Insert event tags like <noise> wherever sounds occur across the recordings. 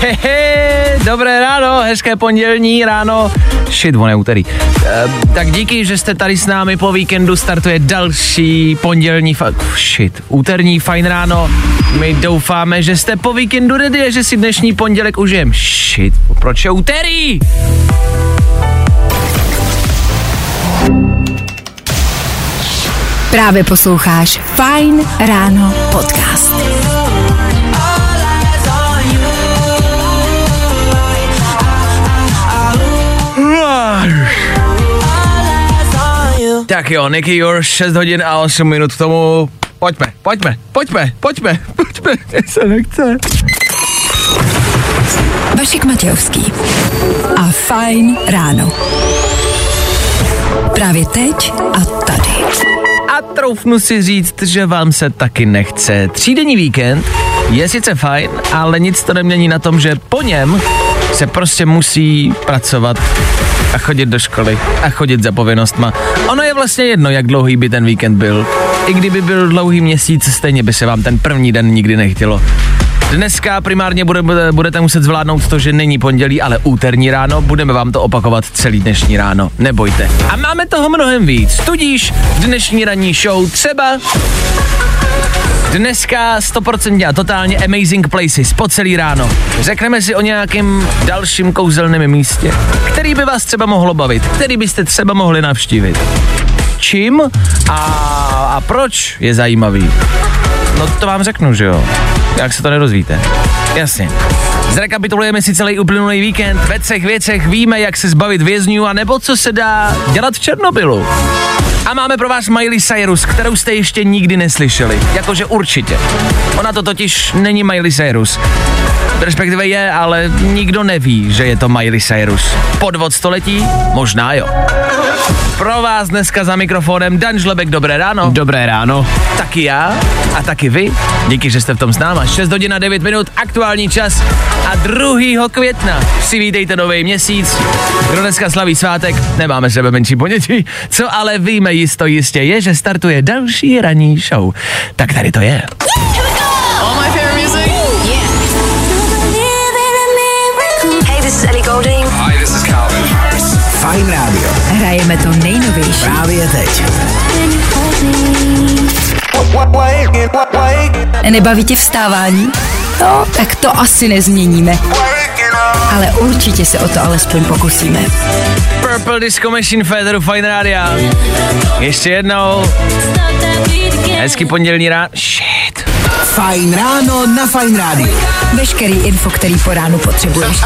Hehe, dobré ráno, hezké pondělní ráno. Shit, on je úterý. E, tak díky, že jste tady s námi po víkendu, startuje další pondělní, fa- shit, úterní fajn ráno. My doufáme, že jste po víkendu ready a že si dnešní pondělek užijem. Shit, proč je úterý? Právě posloucháš Fajn ráno podcast. Tak jo, Nicky Your 6 hodin a 8 minut k tomu. Pojďme, pojďme, pojďme, pojďme, <laughs> pojďme, mně se nechce. Vašek Matějovský a Fajn ráno. Právě teď a tady. A troufnu si říct, že vám se taky nechce. Třídenní víkend je sice fajn, ale nic to nemění na tom, že po něm se prostě musí pracovat a chodit do školy a chodit za povinnostma. Ono je vlastně jedno, jak dlouhý by ten víkend byl. I kdyby byl dlouhý měsíc, stejně by se vám ten první den nikdy nechtělo. Dneska primárně bude, bude- budete muset zvládnout to, že není pondělí, ale úterní ráno. Budeme vám to opakovat celý dnešní ráno. Nebojte. A máme toho mnohem víc. Tudíž dnešní ranní show třeba Dneska 100% a totálně amazing places po celý ráno. Řekneme si o nějakém dalším kouzelném místě, který by vás třeba mohlo bavit, který byste třeba mohli navštívit. Čím a, a proč je zajímavý? No to vám řeknu, že jo. Jak se to nedozvíte. Jasně. Zrekapitulujeme si celý uplynulý víkend. Ve třech věcech víme, jak se zbavit vězňů a nebo co se dá dělat v Černobylu. A máme pro vás Miley Cyrus, kterou jste ještě nikdy neslyšeli. Jakože určitě. Ona to totiž není Miley Cyrus. Respektive je, ale nikdo neví, že je to Miley Cyrus. Podvod století? Možná jo. Pro vás dneska za mikrofonem Dan Žlebek, dobré ráno. Dobré ráno. Taky já a taky vy. Díky, že jste v tom s náma. 6 hodin a 9 minut, aktuální čas. A 2. května si vítejte nový měsíc. Kdo dneska slaví svátek, nemáme sebe menší ponětí. Co ale víme jisto jistě je, že startuje další ranní show. Tak tady to je. Hey, this is Ellie Golding. Fajn rádio. Hrajeme to nejnovější. Právě teď. Nebaví tě vstávání? No, tak to asi nezměníme. Ale určitě se o to alespoň pokusíme. Purple Disco Machine Federu Fine Radio. Ještě jednou. Hezký pondělní ráno. Fajn ráno na Fajn rádiu. Veškerý info, který po ránu potřebuješ.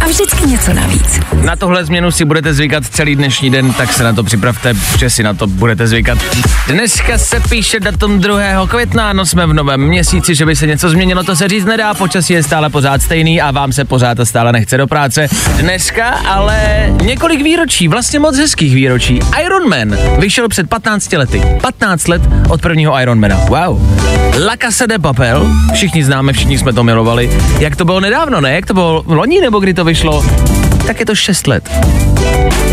A vždycky něco navíc. Na tohle změnu si budete zvykat celý dnešní den, tak se na to připravte, že si na to budete zvykat. Dneska se píše datum 2. května, no jsme v novém měsíci, že by se něco změnilo, to se říct nedá, počasí je stále pořád stejný a vám se pořád a stále nechce do práce. Dneska ale několik výročí, vlastně moc hezkých výročí. Iron Man vyšel před 15 lety. 15 let od prvního Ironmana. Wow. La Casa de Papel, všichni známe, všichni jsme to milovali. Jak to bylo nedávno, ne? Jak to bylo loni nebo kdy to vyšlo? Tak je to 6 let.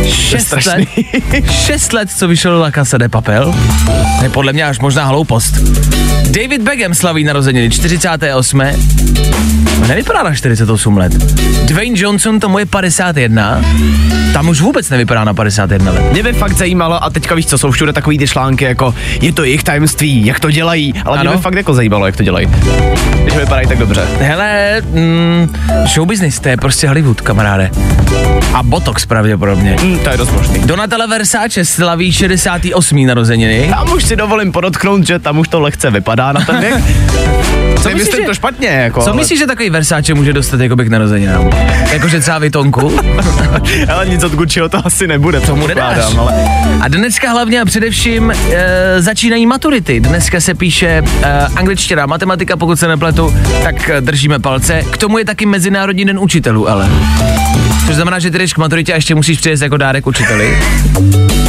6 let. strašný. 6 let, co vyšel La Casa de Papel. To je podle mě až možná hloupost. David Beckham slaví narozeniny 48. No, Nevypadá na 48 let. Dwayne Johnson tomu je 51. Tam už vůbec nevypadá na 51 let. Mě by fakt zajímalo, a teďka víš co, jsou všude takový ty články, jako je to jejich tajemství, jak to dělají, ale mě Ano. by fakt jako zajímalo, jak to dělají. Když vypadají tak dobře. Hele, mm, show business, to je prostě Hollywood, kamaráde. A Botox pravděpodobně. Hm, to je dost možný. Donatella Versace slaví 68. narozeniny. Tam už si dovolím podotknout, že tam už to lehce vypadá na ten věk. <laughs> Co myslíš, že- to špatně, jako. Co ale- myslíš, že takový Versace může dostat jako k narozeninám? Jakože třeba Vitonku? <laughs> Ale nic od Gucciho to asi nebude, nedáš. nekládám, ale... A dneska hlavně a především e, začínají maturity. Dneska se píše e, angličtina, matematika, pokud se nepletu, tak e, držíme palce. K tomu je taky Mezinárodní den učitelů, ale. Což znamená, že ty jdeš k maturitě a ještě musíš přijet jako dárek učiteli.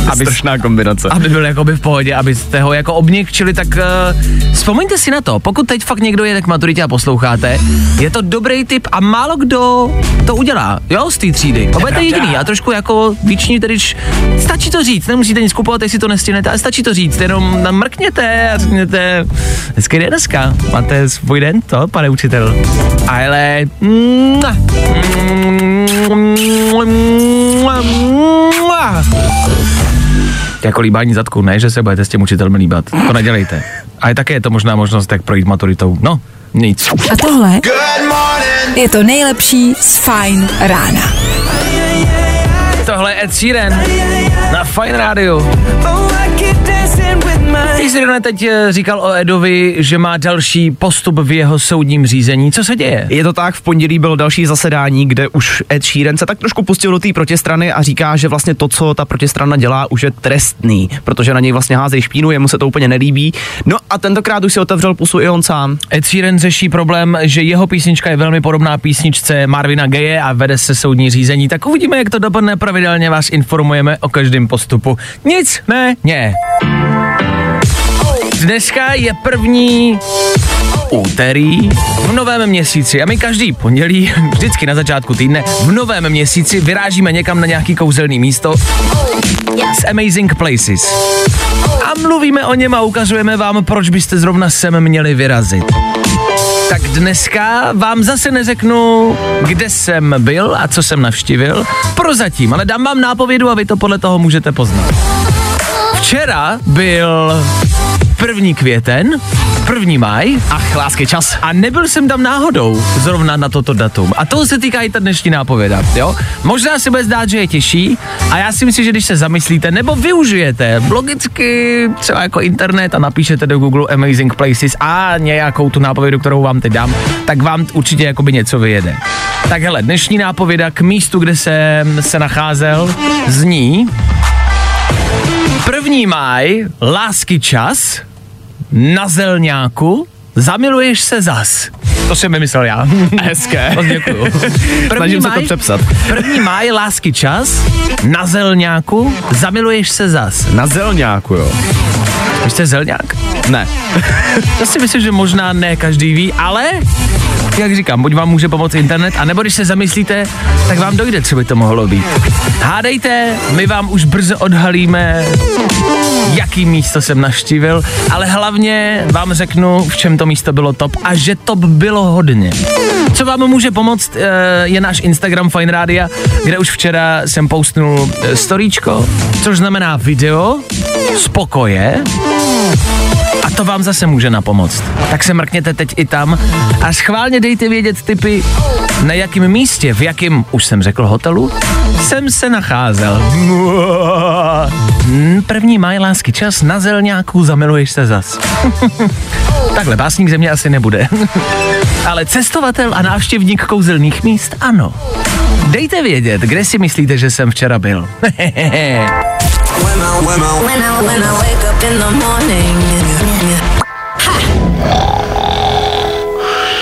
Aby, Strašná kombinace. aby byl jakoby v pohodě, abyste ho jako obněkčili, tak uh, vzpomeňte si na to, pokud teď fakt někdo jede k maturitě a posloucháte, je to dobrý tip a málo kdo to udělá, jo, z té třídy. A budete jediný a trošku jako víční, tedy stačí to říct, nemusíte nic kupovat, jestli to nestihnete, ale stačí to říct, jenom mrkněte a řekněte, hezký den dneska, máte svůj den, to, pane učitel. Ale... Mua, mua, jako líbání zadku, ne, že se budete s tím učitelem líbat. To nedělejte. Ale také je to možná možnost, jak projít maturitou. No, nic. A tohle je to nejlepší z Fine rána. Tohle je Ed Sheeran na Fine Radio. Ty jsi teď eh, říkal o Edovi, že má další postup v jeho soudním řízení. Co se děje? Je to tak, v pondělí bylo další zasedání, kde už Ed Sheeran se tak trošku pustil do té protistrany a říká, že vlastně to, co ta protistrana dělá, už je trestný, protože na něj vlastně házejí špínu, jemu se to úplně nelíbí. No a tentokrát už si otevřel pusu i on sám. Ed Sheeran řeší problém, že jeho písnička je velmi podobná písničce Marvina Gaye a vede se soudní řízení. Tak uvidíme, jak to dopadne. Pravidelně vás informujeme o každém postupu. Nic, ne, ne. Dneska je první úterý v novém měsíci a my každý pondělí, <laughs> vždycky na začátku týdne, v novém měsíci vyrážíme někam na nějaký kouzelný místo z Amazing Places. A mluvíme o něm a ukazujeme vám, proč byste zrovna sem měli vyrazit. Tak dneska vám zase neřeknu, kde jsem byl a co jsem navštívil, prozatím, ale dám vám nápovědu a vy to podle toho můžete poznat. Včera byl první květen, první maj Ach, lásky, čas. a nebyl jsem tam náhodou zrovna na toto datum. A toho se týká i ta dnešní nápověda, jo? Možná se bude zdát, že je těžší a já si myslím, že když se zamyslíte nebo využijete logicky třeba jako internet a napíšete do Google Amazing Places a nějakou tu nápovědu, kterou vám teď dám, tak vám určitě jakoby něco vyjede. Tak hele, dnešní nápověda k místu, kde jsem se nacházel, zní První máj, lásky čas, na zelňáku, zamiluješ se zas. To jsem vymyslel já. <laughs> Hezké. Moc děkuju. Snažím se to přepsat. První máj, lásky čas, na zelňáku, zamiluješ se zas. Na zelňáku, jo. Je zelňák? Ne. <laughs> Já si myslím, že možná ne každý ví, ale jak říkám, buď vám může pomoct internet, anebo když se zamyslíte, tak vám dojde, co by to mohlo být. Hádejte, my vám už brzo odhalíme, jaký místo jsem navštívil, ale hlavně vám řeknu, v čem to místo bylo top a že top bylo hodně. Co vám může pomoct, eh, je náš Instagram Fine Radio, kde už včera jsem postnul eh, storíčko, což znamená video z pokoje, a to vám zase může napomoct. Tak se mrkněte teď i tam a schválně dejte vědět typy, na jakém místě, v jakém, už jsem řekl, hotelu, jsem se nacházel. Hmm, První maj, lásky čas, na zelňáku zamiluješ se zas. <laughs> Takhle, básník země asi nebude. <laughs> Ale cestovatel a návštěvník kouzelných míst ano. Dejte vědět, kde si myslíte, že jsem včera byl. <laughs>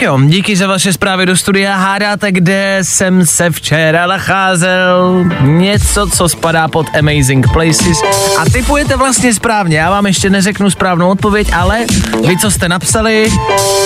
Tak jo, díky za vaše zprávy do studia. Hádáte, kde jsem se včera nacházel? Něco, co spadá pod Amazing Places. A typujete vlastně správně. Já vám ještě neřeknu správnou odpověď, ale vy, co jste napsali,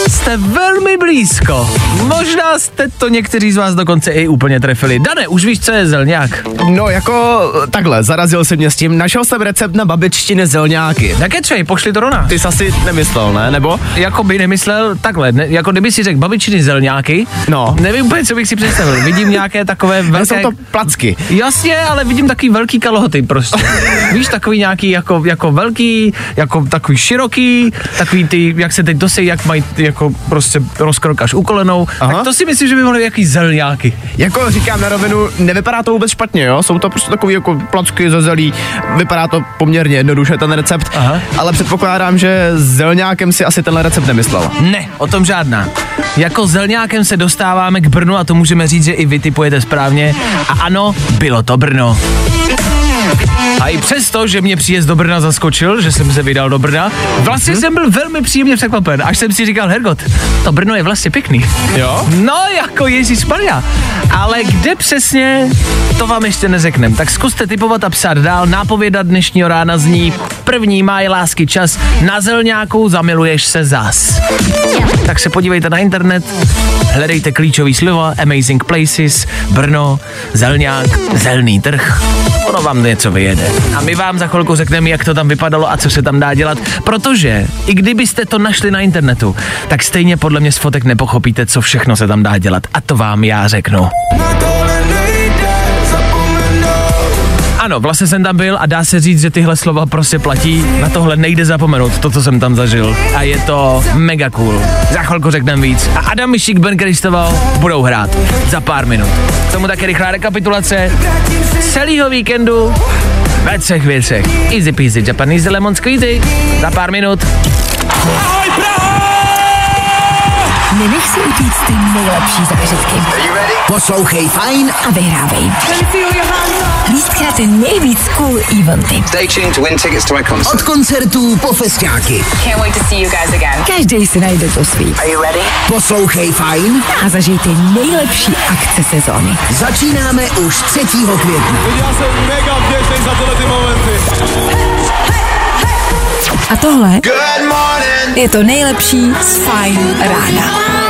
jste velmi blízko. Možná jste to někteří z vás dokonce i úplně trefili. Dane, už víš, co je zelňák. No jako takhle, zarazil se mě s tím, našel jsem recept na babičtiny zelňáky. Tak je třej, pošli to Rona. Ty jsi asi nemyslel, ne? Nebo? Jako by nemyslel takhle, ne, jako kdyby si řekl babičiny zelňáky, No. nevím úplně, co bych si představil. Vidím nějaké takové velké... jsou to placky. Jasně, ale vidím takový velký kalhoty prostě. <laughs> Víš, takový nějaký jako, jako velký, jako takový široký, takový ty, jak se teď dosejí, jak mají jako prostě rozkrokaš u kolenou. Aha. Tak to si myslím, že by mohly být jaký zelňáky. Jako říkám na rovinu, nevypadá to vůbec špatně, jo? Jsou to prostě takový jako placky ze zelí, vypadá to poměrně jednoduše ten recept, Aha. ale předpokládám, že zelňákem si asi tenhle recept nemyslel. Ne, o tom žádná. Jako zelňákem se dostáváme k Brnu a to můžeme říct, že i vy typujete správně. A ano, bylo to Brno. A i přesto, že mě příjezd do Brna zaskočil, že jsem se vydal do Brna, vlastně jsem byl velmi příjemně překvapen, až jsem si říkal, Hergot, to Brno je vlastně pěkný. Jo? No, jako Ježíš Maria. Ale kde přesně, to vám ještě neřeknem. Tak zkuste typovat a psát dál. Nápověda dnešního rána zní první máj lásky čas. Na zelňáku zamiluješ se zas. Tak se podívejte na internet, hledejte klíčový slova, Amazing Places, Brno, Zelňák, Zelný trh. Ono vám něco vyjede. A my vám za chvilku řekneme, jak to tam vypadalo a co se tam dá dělat, protože i kdybyste to našli na internetu, tak stejně podle mě z fotek nepochopíte, co všechno se tam dá dělat. A to vám já řeknu. Ano, vlastně jsem tam byl a dá se říct, že tyhle slova prostě platí. Na tohle nejde zapomenout, to, co jsem tam zažil. A je to mega cool. Za chvilku řekneme víc. A Adam Mišík, Ben Kristoval budou hrát za pár minut. K tomu také rychlá rekapitulace celého víkendu ve třech věcech. Easy peasy, Japanese lemon squeezy. Za pár minut. Nenech si utíct ty nejlepší zážitky. Poslouchej fajn A vyhrávej. Lístka na ty nejvíc cool eventy. Stay tuned to win tickets to Icons. od koncertů po festiáky. Can't wait to see you guys again. Každý si najde to svý. Poslouchej fajn. A zažij ty nejlepší akce sezóny. Začínáme už 3. května. Já jsem mega vděčný za tyhle ty momenty. A tohle je to nejlepší z Fine rána.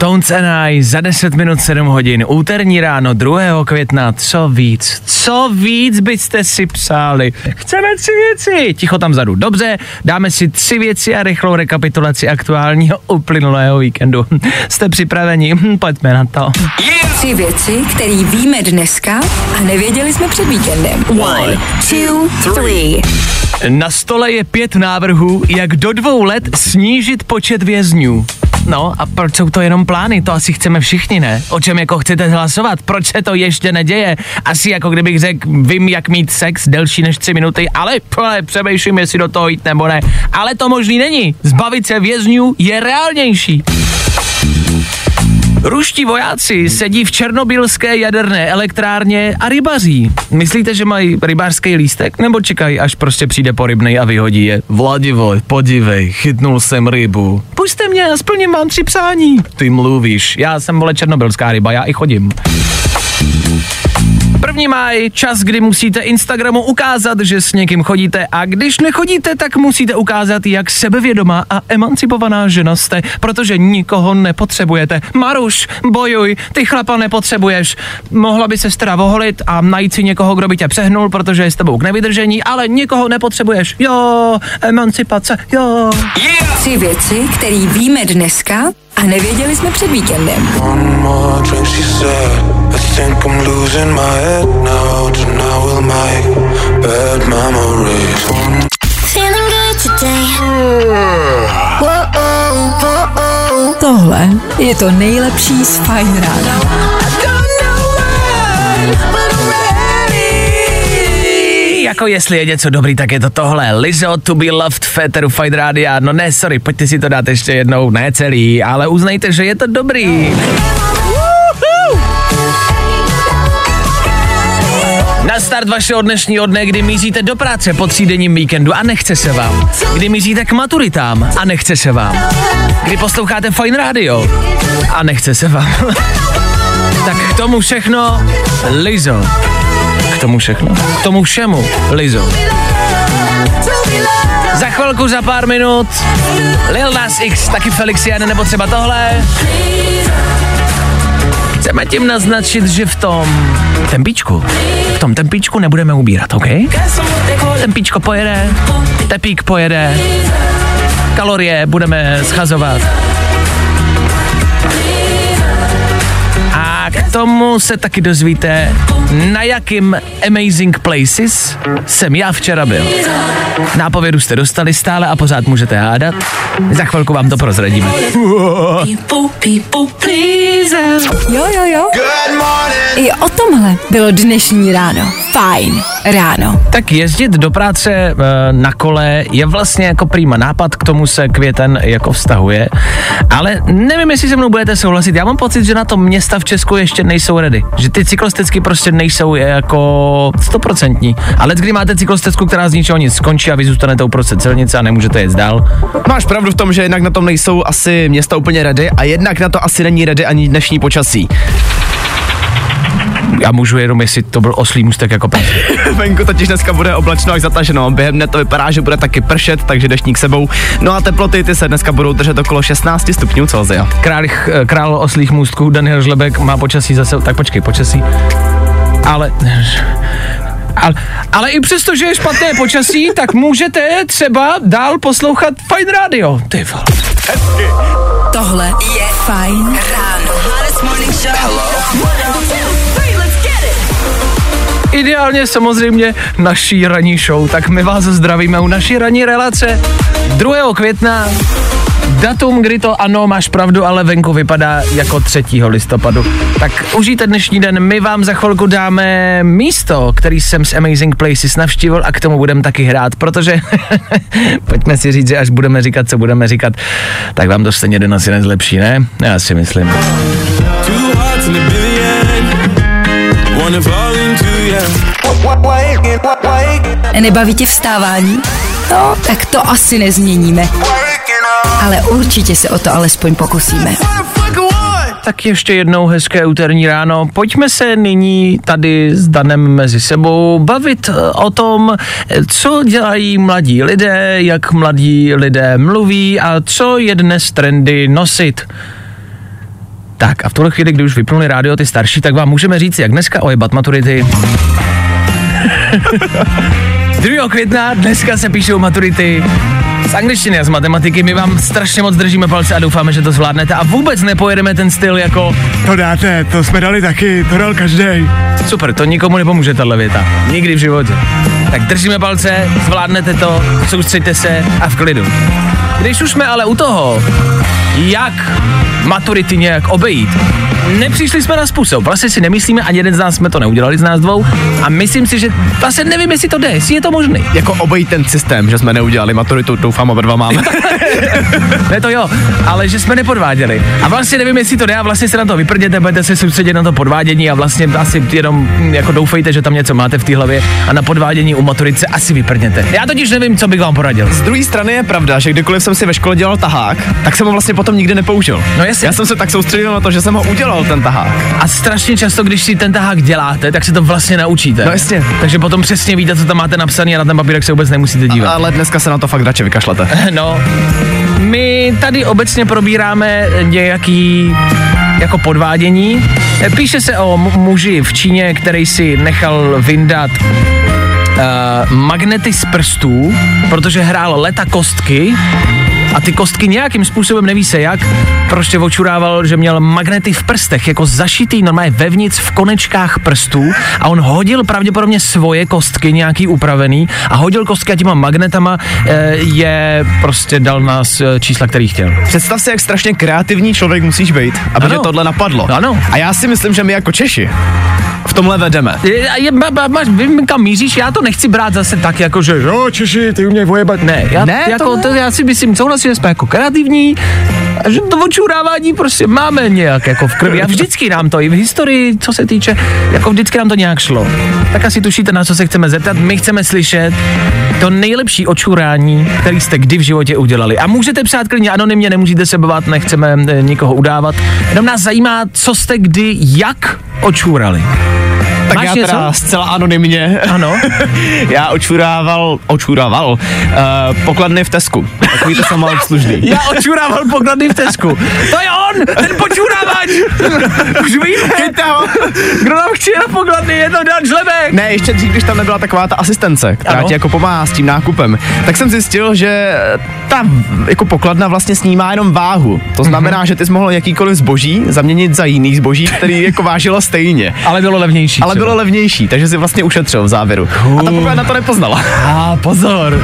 Tones and I za 10 minut 7 hodin, úterní ráno 2. května, co víc, co víc byste si přáli. Chceme tři věci, ticho tam vzadu. Dobře, dáme si tři věci a rychlou rekapitulaci aktuálního uplynulého víkendu. <laughs> Jste připraveni? Hm, Pojďme na to. Tři věci, které víme dneska a nevěděli jsme před víkendem. One, two, three. Na stole je pět návrhů, jak do dvou let snížit počet vězňů. No a proč jsou to jenom plány? To asi chceme všichni, ne? O čem jako chcete hlasovat? Proč se to ještě neděje? Asi jako kdybych řekl, vím, jak mít sex delší než tři minuty, ale, ale přemýšlím, jestli do toho jít nebo ne. Ale to možný není. Zbavit se vězňů je reálnější. Ruští vojáci sedí v černobylské jaderné elektrárně a rybaří. Myslíte, že mají rybářský lístek? Nebo čekají, až prostě přijde po rybnej a vyhodí je? Vladivoj, podívej, chytnul jsem rybu. Puste mě splním vám tři přání. Ty mluvíš, já jsem vole černobylská ryba, já i chodím. První máj, čas, kdy musíte Instagramu ukázat, že s někým chodíte a když nechodíte, tak musíte ukázat, jak sebevědomá a emancipovaná žena jste, protože nikoho nepotřebujete. Maruš, bojuj, ty chlapa nepotřebuješ. Mohla by se teda oholit a najít si někoho, kdo by tě přehnul, protože je s tebou k nevydržení, ale nikoho nepotřebuješ. Jo, emancipace, jo. Tři věci, které víme dneska a nevěděli jsme před víkendem. One more drink, she said. I think I'm losing my head now. Tonight will make bad memories. One Feeling good today. Tohle je to nejlepší z Fine rána. Jako jestli je něco dobrý, tak je to tohle. Lizzo to be loved Féteru Fight Rádia. No ne, sorry, pojďte si to dát ještě jednou, ne celý, ale uznejte, že je to dobrý. Na start vašeho dnešního dne, kdy míříte do práce po třídenním víkendu a nechce se vám. Kdy míříte k maturitám a nechce se vám. Kdy posloucháte Fine Radio a nechce se vám. <laughs> tak k tomu všechno Lizo. Tomu všechno. K tomu všemu Lizo. Za chvilku, za pár minut Lil Nas X, taky Felixian, nebo třeba tohle. Chceme tím naznačit, že v tom tempíčku, v tom tempíčku nebudeme ubírat, OK? Tempíčko pojede, tepík pojede, kalorie budeme schazovat. A k tomu se taky dozvíte, na jakým Amazing Places jsem já včera byl. Nápovědu jste dostali stále a pořád můžete hádat. Za chvilku vám to prozradíme. Jo, jo, jo. I o tomhle bylo dnešní ráno. Fajn ráno. Tak jezdit do práce e, na kole je vlastně jako prýma nápad, k tomu se květen jako vztahuje, ale nevím, jestli se mnou budete souhlasit. Já mám pocit, že na to města v Česku ještě nejsou ready. Že ty cyklostezky prostě nejsou jako stoprocentní. Ale kdy máte cyklostezku, která z ničeho nic skončí a vy zůstanete uprostřed silnice a nemůžete jet dál. Máš pravdu v tom, že jednak na tom nejsou asi města úplně ready a jednak na to asi není ready ani dnešní počasí. Já můžu jenom, jestli to byl oslý můstek jako první. <laughs> Venku totiž dneska bude oblačno až zataženo. Během dne to vypadá, že bude taky pršet, takže deštník sebou. No a teploty ty se dneska budou držet okolo 16 stupňů Celsia. Král, král oslých můstků Daniel Žlebek má počasí zase, tak počkej, počasí. Ale, ale, ale i přesto, že je špatné počasí, <laughs> tak můžete třeba dál poslouchat Fine Radio. Ty vole. Tohle je Fajn ráno. Ideálně samozřejmě naší ranní show, tak my vás zdravíme u naší ranní relace 2. května. Datum, kdy to ano, máš pravdu, ale venku vypadá jako 3. listopadu. Tak užijte dnešní den, my vám za chvilku dáme místo, který jsem s Amazing Places navštívil a k tomu budeme taky hrát, protože <laughs> pojďme si říct, že až budeme říkat, co budeme říkat, tak vám to stejně den asi nezlepší, ne? Já si myslím. Nebaví tě vstávání? No, tak to asi nezměníme. Ale určitě se o to alespoň pokusíme. Tak ještě jednou hezké úterní ráno. Pojďme se nyní tady s Danem mezi sebou bavit eh, o tom, co dělají mladí lidé, jak mladí lidé mluví a co je dnes trendy nosit. Tak a v tuhle chvíli, kdy už vypnuli rádio ty starší, tak vám můžeme říct, jak dneska ojebat maturity. <laughs> 2. května dneska se píšou maturity z angličtiny a z matematiky. My vám strašně moc držíme palce a doufáme, že to zvládnete a vůbec nepojedeme ten styl jako To dáte, to jsme dali taky, to dal každý. super, to nikomu nepomůže tahle věta. Nikdy v životě. Tak držíme palce, zvládnete to, soustřeďte se a v klidu. Když už jsme ale u toho, jak maturity nějak obejít, nepřišli jsme na způsob. Vlastně si nemyslíme, ani jeden z nás jsme to neudělali z nás dvou a myslím si, že vlastně nevím, jestli to jde, jestli je to možný. Jako obejít ten systém, že jsme neudělali maturitu, doufám oba dva máme. <laughs> Ne to jo, ale že jsme nepodváděli. A vlastně nevím, jestli to jde a vlastně se na to vyprdněte, budete se soustředit na to podvádění a vlastně asi jenom hm, jako doufejte, že tam něco máte v té hlavě a na podvádění u maturice asi vyprdněte. Já totiž nevím, co bych vám poradil. Z druhé strany je pravda, že kdykoliv jsem si ve škole dělal tahák, tak jsem ho vlastně potom nikdy nepoužil. No jasně. Já jsem se tak soustředil na to, že jsem ho udělal ten tahák. A strašně často, když si ten tahák děláte, tak se to vlastně naučíte. No jasně. Takže potom přesně víte, co tam máte napsané a na ten papírek se vůbec nemusíte dívat. Ale dneska se na to fakt radši vykašlete. <laughs> No, my tady obecně probíráme nějaký jako podvádění. Píše se o mu- muži v Číně, který si nechal vyndat uh, magnety z prstů, protože hrál leta kostky a ty kostky nějakým způsobem neví se jak, prostě očurával, že měl magnety v prstech, jako zašitý normálně vevnitř v konečkách prstů a on hodil pravděpodobně svoje kostky nějaký upravený a hodil kostky a těma magnetama eh, je prostě dal nás eh, čísla, který chtěl. Představ si, jak strašně kreativní člověk musíš být, aby Ano. tě tohle napadlo. Ano. A já si myslím, že my jako Češi v tomhle vedeme. Je, je, ma, ma, máš, vím, kam míříš, já to nechci brát zase tak, jako že jo, Češi, ty umějí vojebat. Ne, já, Ne, to jako, ne. to, já si myslím, souhlasím, že jsme jako kreativní, a že to očurávání prostě máme nějak jako v krvi a vždycky nám to i v historii, co se týče, jako vždycky nám to nějak šlo. Tak asi tušíte, na co se chceme zeptat. My chceme slyšet to nejlepší očurání, který jste kdy v životě udělali. A můžete psát klidně anonymně, nemusíte se bát, nechceme eh, nikoho udávat. Jenom nás zajímá, co jste kdy jak očurali. Tak Máš já něco? teda zcela anonymně. Ano. <laughs> já očurával, očurával, uh, pokladny v Tesku. Takový to samoobslužný. <laughs> Já očurával pokladny v Tesku. To je on, ten počurávač. <laughs> Už víme. Kdo nám chce na pokladny, je to Dan Žlebek. Ne, ještě dřív, když tam nebyla taková ta asistence, která Ano. ti jako pomáhá s tím nákupem, tak jsem zjistil, že ta jako pokladna vlastně snímá jenom váhu. To znamená, Mhm. že ty jsi mohl jakýkoliv zboží zaměnit za jiný zboží, který jako vážilo stejně. Ale bylo levnější. Ale. Bylo levnější, takže si vlastně ušetřil v závěru. A ta pokoja na to nepoznala. A pozor,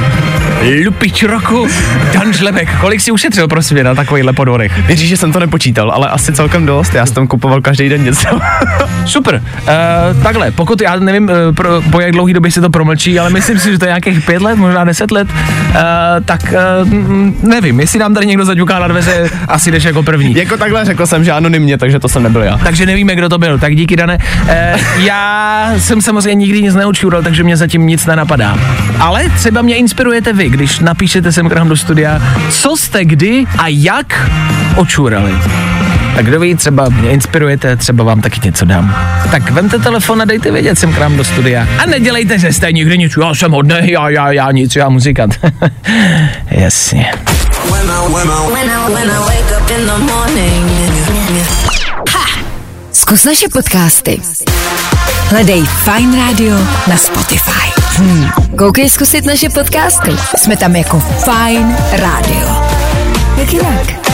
lupič roku, Dan Žlebek, kolik si ušetřil prosím na takovýchhle podvodech? Věříš, že jsem to nepočítal, ale asi celkem dost, já jsem tam kupoval každý den něco. <laughs> Super, uh, takhle, pokud já nevím, uh, pro, po jak dlouhý době se to promlčí, ale myslím si, že to je nějakých pět let, možná deset let, uh, tak uh, nevím, jestli nám tady někdo zaťuká na dveře, asi jdeš jako první. jako takhle řekl jsem, že anonymně, takže to jsem nebyl já. Takže nevíme, kdo to byl, tak díky Dane. E, já jsem samozřejmě nikdy nic neučural, takže mě zatím nic nenapadá. Ale třeba mě inspirujete vy, když napíšete sem k nám do studia, co jste kdy a jak očurali. Tak kdo ví, třeba mě inspirujete, třeba vám taky něco dám. Tak vemte telefon a dejte vědět sem k nám do studia. A nedělejte, že jste nikdy nic, já jsem hodnej, já, já, já nic, já muzikant. <laughs> Jasně. Zkus naše podcasty. Hledej Fine Radio na Spotify. Hmm. Koukej zkusit naše podcasty. Jsme tam jako Fine Radio. Jak jinak?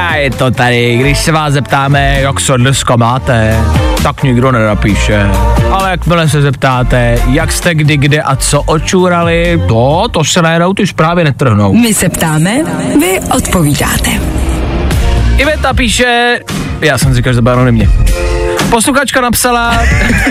A je to tady, když se vás zeptáme, jak se dneska máte, tak nikdo nenapíše. Ale jakmile se zeptáte, jak jste kdy, kde a co očurali, to, to se najednou ty zprávy netrhnou. My se ptáme, vy odpovídáte. Iveta píše, já jsem říkal, že to bylo anonymně. Posluchačka napsala,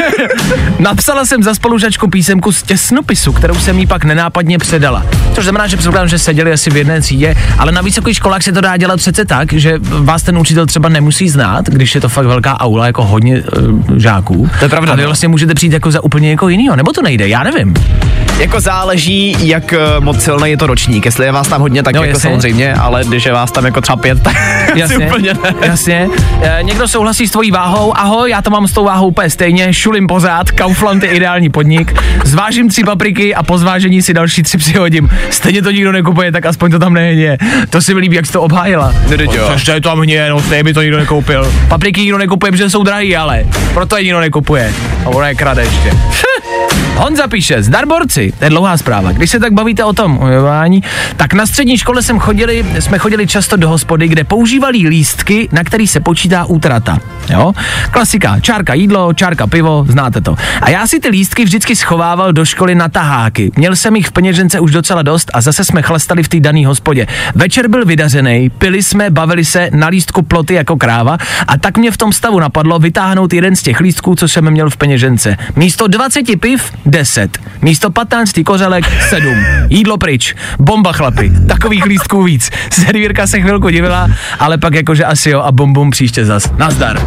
<laughs> napsala jsem za spolužačku písemku z těsnopisu, kterou jsem jí pak nenápadně předala. Což znamená, že předpokládám, že seděli asi v jedné třídě, ale na vysokých školách se to dá dělat přece tak, že vás ten učitel třeba nemusí znát, když je to fakt velká aula, jako hodně uh, žáků. To je pravda, A vy no. vlastně můžete přijít jako za úplně jako jinýho, nebo to nejde, já nevím. Jako záleží, jak eh, moc silný je to ročník. Jestli je vás tam hodně, tak No, jako jasně. samozřejmě, ale když je vás tam jako třeba pět, tak <laughs> Jasně, úplně ne. jasně. E, někdo souhlasí s tvojí váhou, ahoj, já to mám s tou váhou úplně stejně, šulím pořád, Kaufland je ideální podnik, zvážím tři papriky a po zvážení si další tři přihodím. Stejně to nikdo nekupuje, tak aspoň to tam nejeně. To si mi líbí, jak jsi to obhájila. No. Což to je tam mě, no stejně by to nikdo nekoupil. Papriky nikdo nekupuje, protože jsou drahý, ale proto je nikdo nekupuje. A ono je krade ještě. <laughs> Honza píše, zdar borci, to je dlouhá zpráva. Když se tak bavíte o tom ojování, tak na střední škole jsem chodili, jsme chodili často do hospody, kde používali lístky, na který se počítá útrata. Jo? Klasika, čárka jídlo, čárka pivo, znáte to. A já si ty lístky vždycky schovával do školy na taháky. Měl jsem jich v peněžence už docela dost a zase jsme chlastali v té dané hospodě. Večer byl vydařený, pili jsme, bavili se na lístku ploty jako kráva a tak mě v tom stavu napadlo vytáhnout jeden z těch lístků, co jsem měl v peněžence. Místo 20 piv 10. Místo 15 kořelek 7. Jídlo pryč. Bomba chlapi. Takových lístků víc. Servírka se chvilku divila, ale pak jakože asi jo a bum příště zas. Nazdar.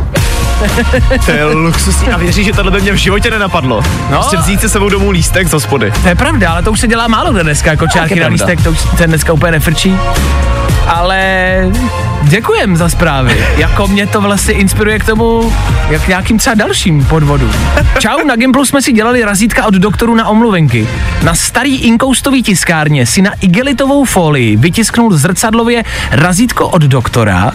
To je luxusní a věří, že tohle by mě v životě nenapadlo. No. Prostě vzít si sebou domů lístek z hospody. To je pravda, ale to už se dělá málo dneska, jako čárky na lístek, to už se dneska úplně nefrčí. Ale děkujem za zprávy. Jako mě to vlastně inspiruje k tomu, jak nějakým třeba dalším podvodu. Čau, na Gimplu jsme si dělali razítka od doktorů na omluvenky. Na starý inkoustový tiskárně si na igelitovou folii vytisknul zrcadlově razítko od doktora,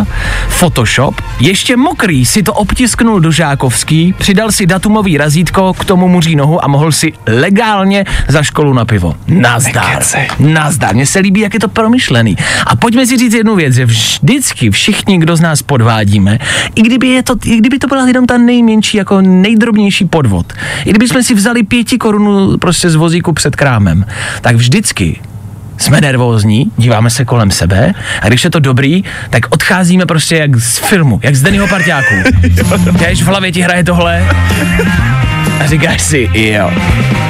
Photoshop, ještě mokrý si to obtisknul do žákovský, přidal si datumový razítko, k tomu muří nohu a mohl si legálně za školu na pivo. Nazdar. Nazdar. Mně se líbí, jak je to promyšlený. A pojďme si říct jednu věc, že vždycky všichni, kdo z nás podvádíme, i kdyby, je to, i kdyby to byla jenom ta nejmenší, jako nejdrobnější podvod, i kdyby jsme si vzali pěti korunu prostě z vozíku před krámem, tak vždycky jsme nervózní, díváme se kolem sebe a když je to dobrý, tak odcházíme prostě jak z filmu, jak z Dennyho parťáků. <laughs> Když v hlavě ti hraje tohle a říkáš si, jo,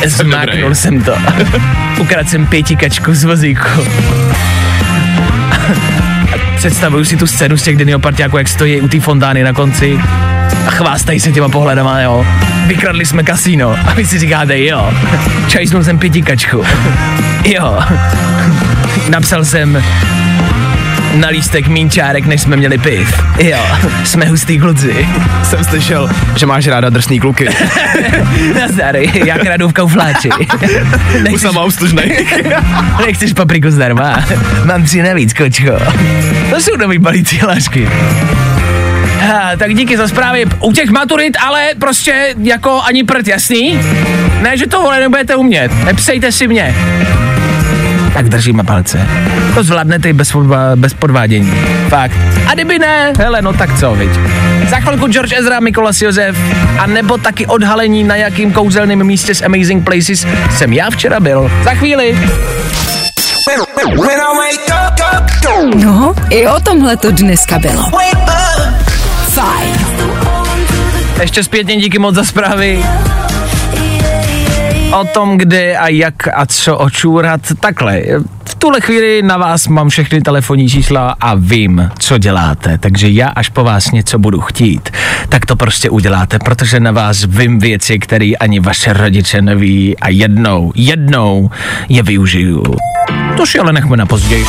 zmáknul jsem to. <laughs> Ukradl jsem pětikačku z vozíku. <laughs> Představuju si tu scénu z těch Dennyho parťáků, jak stojí u té fontány na konci a chvástají se těma pohledama, jo. Vykradli jsme kasíno a vy si říkáte, jo, čajsnul jsem pětikačku. Jo. Napsal jsem na lístek mín čárek, než jsme měli piv. Jo, jsme hustý kluci. Jsem slyšel, že máš ráda drsný kluky. <laughs> Nazdar, já kradu v kaufláči. Už Nechceš, jsem úslužnej. <laughs> nechceš papriku zdarma? Mám tři navíc, kočko. To jsou nový balící hlášky. Ha, tak díky za zprávy. U těch maturit, ale prostě jako ani prd, jasný? Ne, že to vole nebudete umět. Nepsejte si mě. Tak držíme palce. To zvládnete i bez, bez podvádění. Fakt. A kdyby ne, hele, no tak co, viď. Za chvilku George Ezra, Mikolas Josef, a nebo taky odhalení na jakým kouzelným místě z Amazing Places jsem já včera byl. Za chvíli. No, i o tomhle to dneska bylo. Fajn. Ještě zpětně díky moc za zprávy. O tom, kde a jak a co očůrat. Takhle, v tuhle chvíli na vás mám všechny telefonní čísla a vím, co děláte. Takže já, až po vás něco budu chtít, tak to prostě uděláte, protože na vás vím věci, které ani vaše rodiče neví a jednou, jednou je využiju. To si ale nechme na později.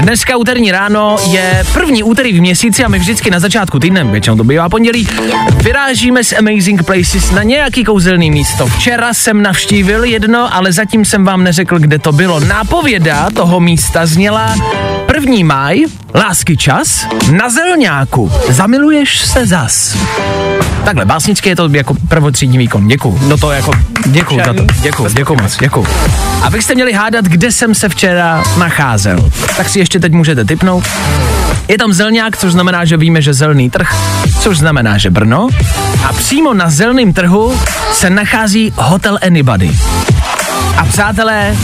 Dneska úterní ráno je první úterý v měsíci a my vždycky na začátku týdne, většinou to bývá pondělí, vyrážíme z Amazing Places na nějaký kouzelný místo. Včera jsem navštívil jedno, ale zatím jsem vám neřekl, kde to bylo. Nápověda toho místa zněla 1. máj, lásky čas, na zelňáku, zamiluješ se zas. Takhle, básnicky je to jako prvotřídní výkon. Děkuju. No to jako... Děkuju za to. Děkuju, děkuju moc, děkuju. Abyste měli hádat, kde jsem se včera nacházel, tak si ještě teď můžete typnout. Je tam zelňák, což znamená, že víme, že zelný trh, což znamená, že Brno. A přímo na zelném trhu se nachází Hotel Anybody. A přátelé,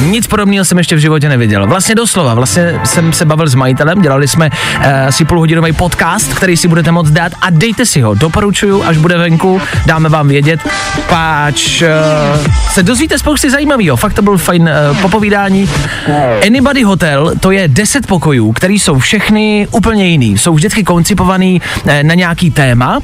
nic podobného jsem ještě v životě neviděl. Vlastně doslova, vlastně jsem se bavil s majitelem, dělali jsme uh, asi půlhodinový podcast, který si budete moct dát a dejte si ho, doporučuju, až bude venku, dáme vám vědět, páč uh, se dozvíte spousty zajímavého, fakt to byl fajn uh, popovídání. Anybody Hotel, to je 10 pokojů, který jsou všechny úplně jiný, jsou vždycky koncipovaný uh, na nějaký téma,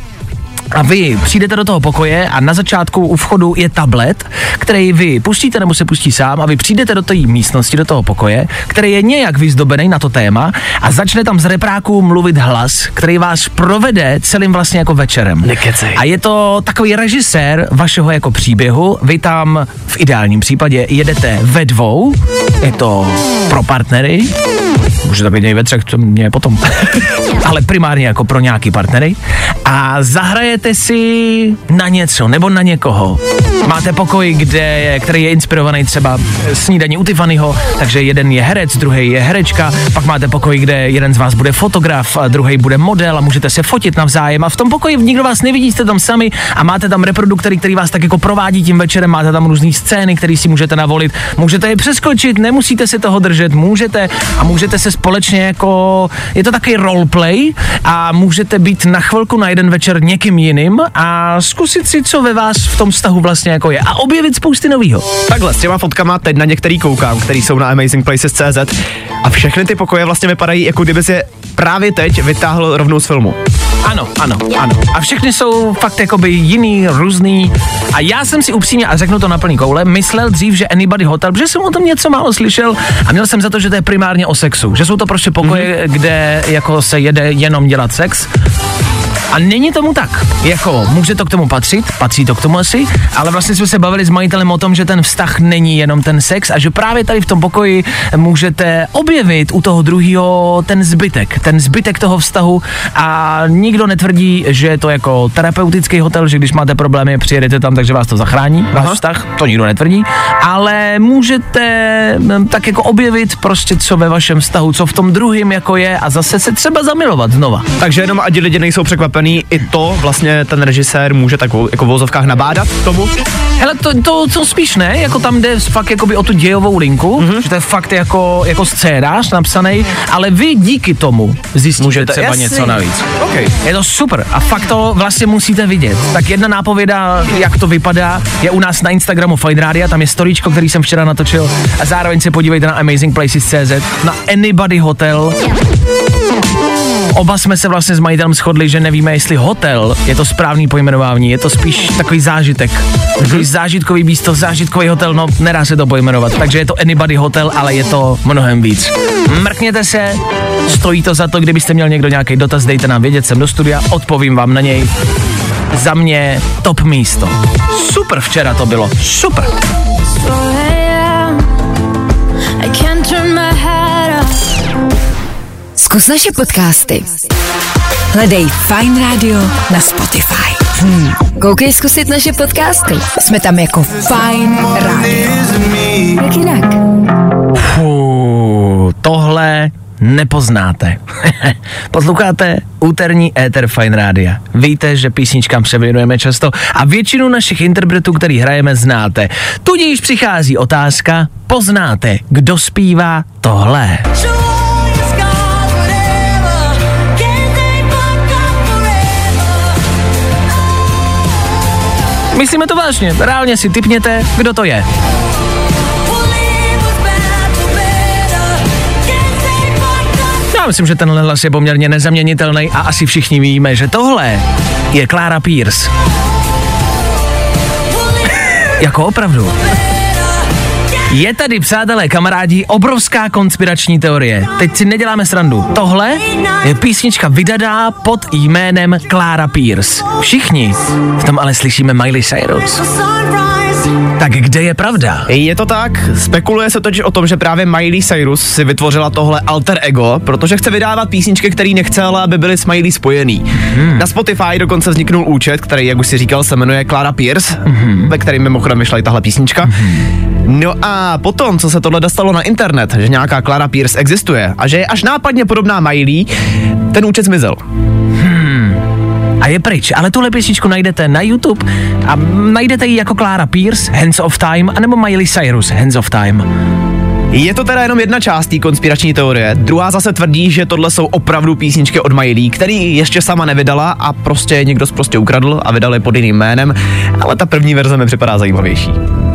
a vy přijdete do toho pokoje a na začátku u vchodu je tablet, který vy pustíte nebo se pustí sám a vy přijdete do té místnosti, do toho pokoje, který je nějak vyzdobený na to téma a začne tam z repráku mluvit hlas, který vás provede celým vlastně jako večerem. Nekecej. A je to takový režisér vašeho jako příběhu. Vy tam v ideálním případě jedete ve dvou, je to pro partnery, může to být i ve třech, to mě potom, <laughs> ale primárně jako pro nějaký partnery a zahrajete si na něco nebo na někoho. Máte pokoj, kde je, který je inspirovaný třeba snídaní u Tiffanyho, takže jeden je herec, druhý je herečka, pak máte pokoj, kde jeden z vás bude fotograf, druhý bude model a můžete se fotit navzájem a v tom pokoji nikdo vás nevidí, jste tam sami a máte tam reproduktory, který vás tak jako provádí tím večerem, máte tam různé scény, které si můžete navolit, můžete je přeskočit, nemusíte si toho držet, můžete a můžete se společně jako, je to takový roleplay a můžete být na chvilku na jeden večer někým jiným a zkusit si, co ve vás v tom vztahu vlastně jako je a objevit spousty novýho. Takhle, s těma fotkama teď na některý koukám, který jsou na amazingplaces.cz a všechny ty pokoje vlastně vypadají, jako kdyby si je právě teď vytáhl rovnou z filmu. Ano, ano, ano. A všechny jsou fakt jakoby jiný, různý. A já jsem si upřímně, a řeknu to na plný koule, myslel dřív, že Anybody Hotel, protože jsem o tom něco málo slyšel a měl jsem za to, že to je primárně o sexu. Že jsou to prostě pokoje, mm-hmm. kde jako se jede jenom dělat sex. A není tomu tak. Jako, může to k tomu patřit, patří to k tomu asi, ale vlastně jsme se bavili s majitelem o tom, že ten vztah není jenom ten sex a že právě tady v tom pokoji můžete objevit u toho druhého ten zbytek, ten zbytek toho vztahu. A nikdo netvrdí, že je to jako terapeutický hotel, že když máte problémy, přijedete tam, takže vás to zachrání, váš vztah, to nikdo netvrdí, ale můžete mm, tak jako objevit prostě, co ve vašem vztahu, co v tom druhém jako je. A zase se třeba zamilovat znova. Takže jenom ať lidi nejsou překvapený, i to vlastně ten režisér může tak jako v vozovkách nabádat k tomu. Hele, to, to, to spíš ne, jako tam jde fakt jakoby o tu dějovou linku, mm-hmm. že to je fakt jako, jako scénář napsaný, ale vy díky tomu zjistíte Můžete- třeba jasný. něco navíc. Okay. Je to super a fakt to vlastně musíte vidět. Tak jedna nápověda, jak to vypadá, je u nás na Instagramu Fine Radio, tam je storíčko, který jsem včera natočil a zároveň se podívejte na amazingplaces.cz, na Anybody Hotel. Oba jsme se vlastně s majitelem shodli, že nevíme, jestli hotel je to správný pojmenování, je to spíš takový zážitek. Takový zážitkový místo, zážitkový hotel, no nedá se to pojmenovat. Takže je to Anybody Hotel, ale je to mnohem víc. Mrkněte se, stojí to za to, kdybyste měl někdo nějaký dotaz, dejte nám vědět sem do studia, odpovím vám na něj. Za mě top místo. Super včera to bylo, super. Zkus naše podcasty. Hledej Fine Radio na Spotify. Hmm. Koukej zkusit naše podcasty. Jsme tam jako Fine Radio. Jak jinak? Fů, tohle nepoznáte. <laughs> Posloucháte úterní éter Fine Rádia. Víte, že písničkám převěnujeme často a většinu našich interpretů, který hrajeme, znáte. Tudíž přichází otázka, poznáte, kdo zpívá tohle. Myslíme to vážně, reálně si typněte, kdo to je. Já myslím, že tenhle hlas je poměrně nezaměnitelný a asi všichni víme, že tohle je Clara Pierce. <laughs> jako opravdu. Je tady, přátelé, kamarádi, obrovská konspirační teorie. Teď si neděláme srandu. Tohle je písnička vydaná pod jménem Clara Pierce. Všichni v tom ale slyšíme Miley Cyrus. Tak kde je pravda? Je to tak, spekuluje se totiž o tom, že právě Miley Cyrus si vytvořila tohle alter ego, protože chce vydávat písničky, který nechce, ale aby byly s Miley spojený. Hmm. Na Spotify dokonce vzniknul účet, který, jak už si říkal, se jmenuje Clara Pierce, hmm. ve kterém mimochodem vyšla i tahle písnička. Hmm. No a potom, co se tohle dostalo na internet, že nějaká Clara Pierce existuje a že je až nápadně podobná Miley, ten účet zmizel. A je pryč, ale tuhle písničku najdete na YouTube a najdete ji jako Clara Pierce, Hands of Time, anebo Miley Cyrus, Hands of Time. Je to teda jenom jedna část té konspirační teorie. Druhá zase tvrdí, že tohle jsou opravdu písničky od Miley, který ještě sama nevydala a prostě někdo prostě ukradl a vydal je pod jiným jménem, ale ta první verze mi připadá zajímavější.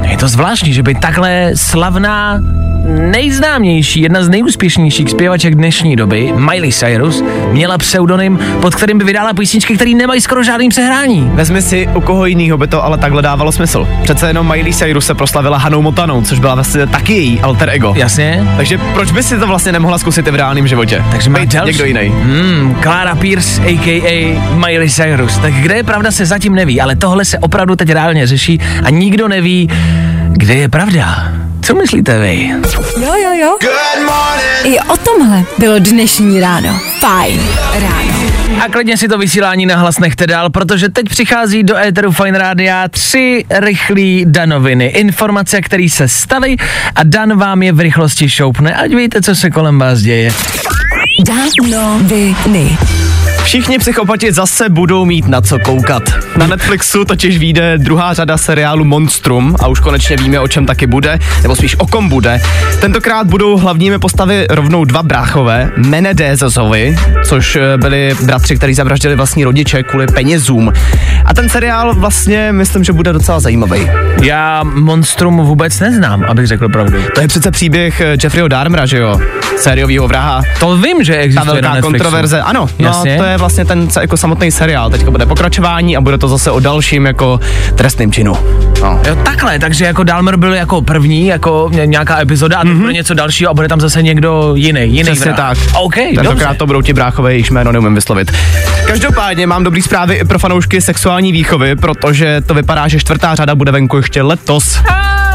Je to zvláštní, že by takhle slavná nejznámější, jedna z nejúspěšnějších zpěvaček dnešní doby, Miley Cyrus, měla pseudonym, pod kterým by vydala písničky, které nemají skoro žádný přehrání. Vezmi si, u koho jinýho by to ale takhle dávalo smysl. Přece jenom Miley Cyrus se proslavila Hanou Motanou, což byla vlastně taky její alter ego. Jasně? Takže proč by si to vlastně nemohla zkusit i v reálném životě? Takže má další. někdo jiný. Hmm, Clara Pierce, a.k.a. Miley Cyrus. Tak kde je pravda se zatím neví, ale tohle se opravdu teď reálně řeší a nikdo neví, kde je pravda. Co myslíte vy? Jo, jo, jo. I o tomhle bylo dnešní ráno. Fajn ráno. A klidně si to vysílání na hlas nechte dál, protože teď přichází do éteru Fine Rádia tři rychlí danoviny. Informace, které se staly a Dan vám je v rychlosti šoupne, ať víte, co se kolem vás děje. Danoviny. Všichni psychopati zase budou mít na co koukat. Na Netflixu totiž vyjde druhá řada seriálu Monstrum a už konečně víme, o čem taky bude, nebo spíš o kom bude. Tentokrát budou hlavními postavy rovnou dva bráchové, Menedézovi, což eh, byli bratři, kteří zavraždili vlastní rodiče kvůli penězům. A ten seriál vlastně myslím, že bude docela zajímavý. Já Monstrum vůbec neznám, abych řekl pravdu. To je přece příběh eh, Jeffreyho Dahmera, že jo? Sériovýho vraha. To vím, že Ta existuje na velká Netflixu. kontroverze, ano, no Jasně. to je vlastně ten jako samotný seriál. Teďka bude pokračování a bude to zase o dalším jako trestným činu. No. Jo, takhle, takže jako Dalmer byl jako první, jako ně- nějaká epizoda a teď bude něco dalšího a bude tam zase někdo jiný, jiný. Přesně vrah. tak. OK, Tentokrát dobře. to budou ti bráchové, jejichž jméno neumím vyslovit. Každopádně mám dobrý zprávy i pro fanoušky sexuální výchovy, protože to vypadá, že čtvrtá řada bude venku ještě letos. A na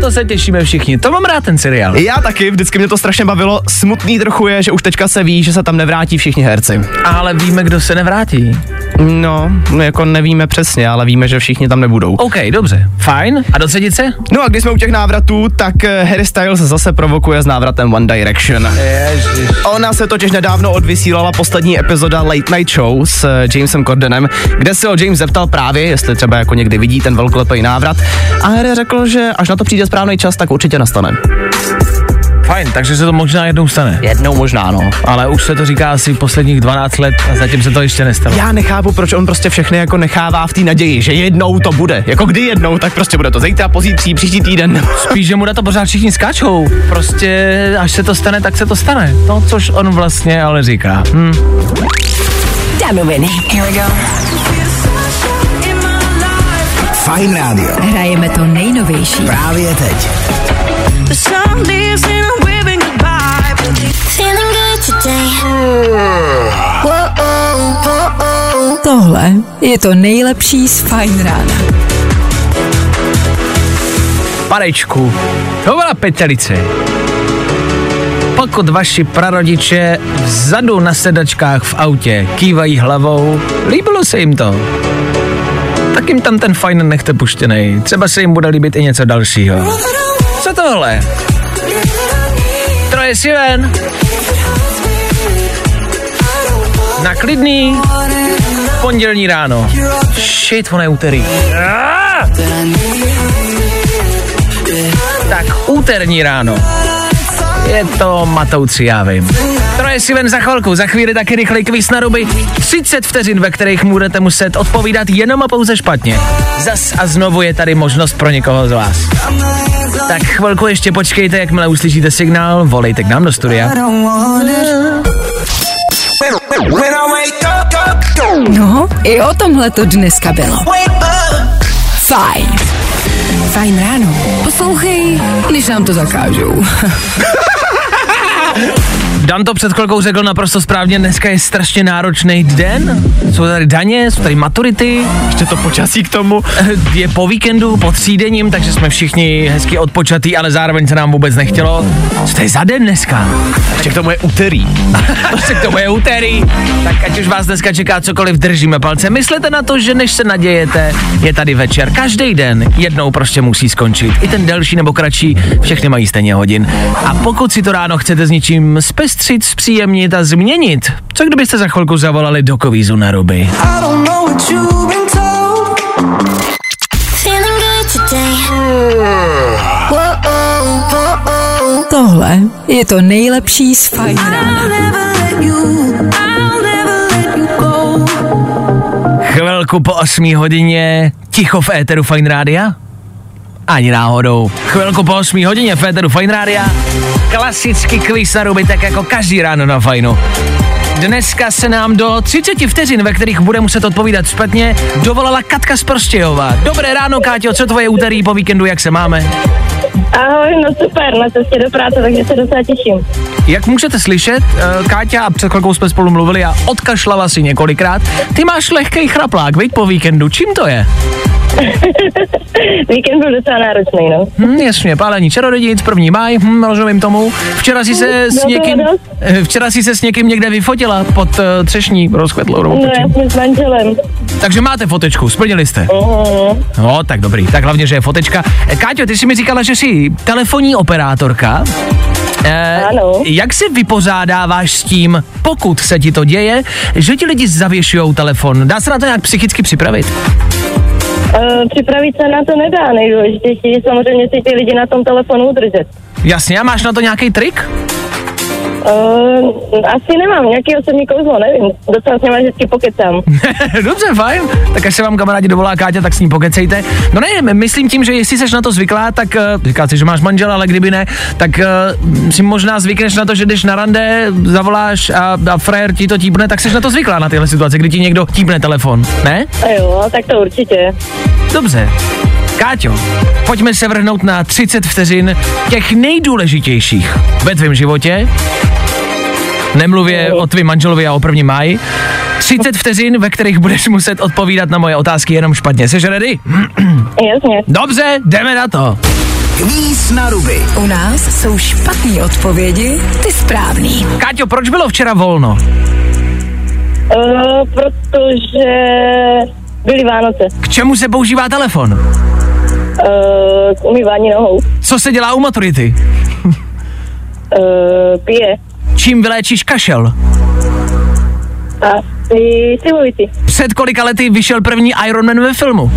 to se těšíme všichni. To mám rád ten seriál. Já taky, vždycky mě to strašně bavilo. Smutný trochu je, že už teďka se ví, že se tam nevrátí všichni herci. Ale víme, kdo se nevrátí. No, no jako nevíme přesně, ale víme, že všichni tam nebudou. OK, dobře, fajn. A do třetice? No a když jsme u těch návratů, tak eh, Harry Styles zase provokuje s návratem One Direction. Ježiš. Ona se totiž nedávno odvysílala poslední epizoda Late Night Show s eh, Jamesem Cordenem, kde se ho James zeptal právě, jestli třeba jako někdy vidí ten velkolepý návrat. A Harry řekl, že až na to přijde správný čas, tak určitě nastane. Fajn, takže se to možná jednou stane. Jednou možná, no. Ale už se to říká asi posledních 12 let a zatím se to ještě nestalo. Já nechápu, proč on prostě všechny jako nechává v té naději, že jednou to bude. Jako kdy jednou, tak prostě bude to zítra, pozítří, příští týden. Spíš, že mu na to pořád všichni skáčou. Prostě až se to stane, tak se to stane. No, což on vlastně ale říká. Hm. Danoviny. Here we go. Fajn rádio. Hrajeme to nejnovější. Právě teď. Tohle je to nejlepší z Fajn rána. Panečku, to byla petelice. Pokud vaši prarodiče vzadu na sedačkách v autě kývají hlavou, líbilo se jim to tak jim tam ten fajn nechte puštěný. Třeba se jim bude líbit i něco dalšího. Co tohle? Troje Siren. Na klidný pondělní ráno. Shit, on je úterý. Tak úterní ráno. Je to matoucí, já vím. Troje si ven za chvilku, za chvíli taky rychlej kvíz na ruby. 30 vteřin, ve kterých budete muset odpovídat jenom a pouze špatně. Zas a znovu je tady možnost pro někoho z vás. Tak chvilku ještě počkejte, jakmile uslyšíte signál, volejte k nám do studia. No, i o tomhle to dneska bylo. Fajn. Fajn ráno. Poslouchej, když nám to zakážou. <laughs> Dan to před chvilkou řekl naprosto správně, dneska je strašně náročný den. Jsou tady daně, jsou tady maturity, Ještě to počasí k tomu. <laughs> je po víkendu, po třídením, takže jsme všichni hezky odpočatý, ale zároveň se nám vůbec nechtělo. Co to je za den dneska? Ještě k tomu je úterý. <laughs> Prostě k tomu je úterý. Tak ať už vás dneska čeká cokoliv, držíme palce. Myslete na to, že než se nadějete, je tady večer. Každý den jednou prostě musí skončit. I ten delší nebo kratší, všechny mají stejně hodin. A pokud si to ráno chcete s něčím zpestřit, zpříjemnit a změnit, co kdybyste za chvilku zavolali do kovízu na ruby? Tohle je to nejlepší z Fajn. Chvilku po 8 hodině, ticho v éteru Fine Rádia? Ani náhodou. Chvilku po 8 hodině v éteru Fine Rádia. Klasický quiz na ruby, tak jako každý ráno na Fajnu. Dneska se nám do 30 vteřin, ve kterých bude muset odpovídat špatně, dovolala Katka z Prostějova. Dobré ráno, Káťo, co tvoje úterý po víkendu, jak se máme? Ahoj, no super, na cestě do práce, takže se docela těším. Jak můžete slyšet, eh, Káťa, a před chvilkou jsme spolu mluvili a odkašlala si několikrát, ty máš lehký chraplák, veď po víkendu, čím to je? <laughs> Víkend byl docela náročný, no. Hm, jasně, pálení čarodějnic, první máj, hm, rozumím tomu. Včera si se s bylo to někým, eh, včera si se s někým někde vyfotila pod uh, třešní rozkvetlou nebo No, čím. jasně s manželem. Takže máte fotečku, splnili jste. Mhm. No, tak dobrý, tak hlavně, že je fotečka. Eh, Káťo, ty jsi mi říkala, že jsi telefonní operátorka. Eh, Ano. Jak se vypořádáváš s tím, pokud se ti to děje, že ti lidi zavěšují telefon? Dá se na to nějak psychicky připravit? Uh, připravit se na to nedá, nejdůležitější je samozřejmě si ty lidi na tom telefonu udržet. Jasně, a máš na to nějaký trik? Uh, asi nemám nějaký osobní kouzlo, nevím. Docela s něma vždycky pokecám. <laughs> Dobře, fajn. Tak až se vám kamarádi dovolá Káťa, tak s ním pokecejte. No ne, myslím tím, že jestli seš na to zvyklá, tak uh, říká si, že máš manžela, ale kdyby ne, tak uh, si možná zvykneš na to, že když na rande zavoláš a, a frajer ti to típne, tak seš na to zvyklá na tyhle situace, kdy ti někdo típne telefon, ne? A jo, tak to určitě. Dobře. Káťo, pojďme se vrhnout na 30 vteřin těch nejdůležitějších ve tvém životě. Nemluvě o tvým manželovi a o první máji. 30 vteřin, ve kterých budeš muset odpovídat na moje otázky jenom špatně. Jsi ready? <clears throat> Jasně. Dobře, jdeme na to. Kvíz na ruby. U nás jsou špatné odpovědi, ty správný. Káťo, proč bylo včera volno? Uh, protože byly Vánoce. K čemu se používá telefon? Uh, k umývání nohou. Co se dělá u maturity? Uh, pije. Čím vyléčíš kašel? Asi silující. Před kolika lety vyšel první Iron Man ve filmu?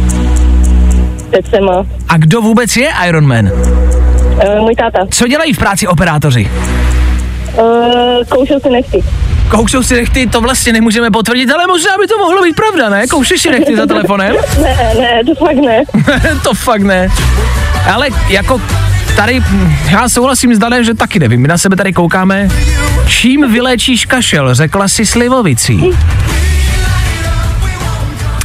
Má. A kdo vůbec je Iron Man? Uh, můj táta. Co dělají v práci operátoři? Uh, koušel si nechty. Koušou si nechty, to vlastně nemůžeme potvrdit, ale možná by to mohlo být pravda, ne? Koušeš si nechty za telefonem? <laughs> Ne, ne, to fakt ne. <laughs> to fakt ne. Ale jako tady, já souhlasím s Danem, že taky nevím, my na sebe tady koukáme. Čím vyléčíš kašel, řekla si slivovicí.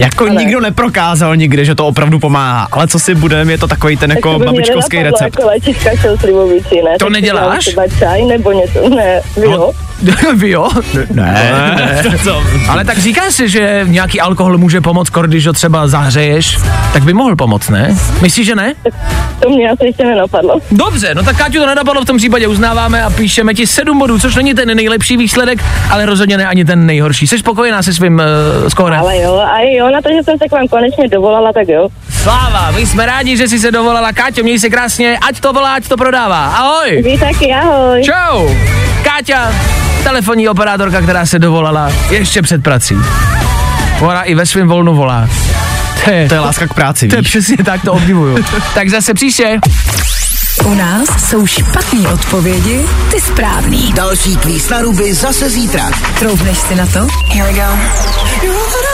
Jako Ale- nikdo neprokázal nikdy, že to opravdu pomáhá. Ale co si budeme, je to takový ten jako Tak babičkovský recept. Jako slivovicí, ne? To Tak neděláš? Třeba čaj nebo něco, ne, vy jo? <laughs> Vy jo? Ne, ne. <laughs> to, Ale tak říká si, že nějaký alkohol může pomoct, když ho třeba zahřeješ, tak by mohl pomoct, ne? Myslíš, že ne? To mě asi ještě nenapadlo. Dobře, no tak Káťu to nenapadlo, v tom případě uznáváme a píšeme ti 7 bodů, což není ten nejlepší výsledek, ale rozhodně ne ani ten nejhorší. Jsi spokojená se svým uh, skórem? Ale jo, a jo, jo, na to, že jsem se k vám konečně dovolala, tak jo. Sláva, my jsme rádi, že jsi se dovolala. Káťo, měj se krásně, ať to volá, ať to prodává. Ahoj. Vy taky, ahoj. Čau. Káťa, telefonní operátorka, která se dovolala ještě před prací. Ona i ve svém volnu volá. To je, To je láska k práci, <laughs> to je přesně tak, to obdivuju. <laughs> tak zase příště. U nás jsou špatné odpovědi, ty správný. Další kvíz na ruby zase zítra. Troufneš si na to? Here we go.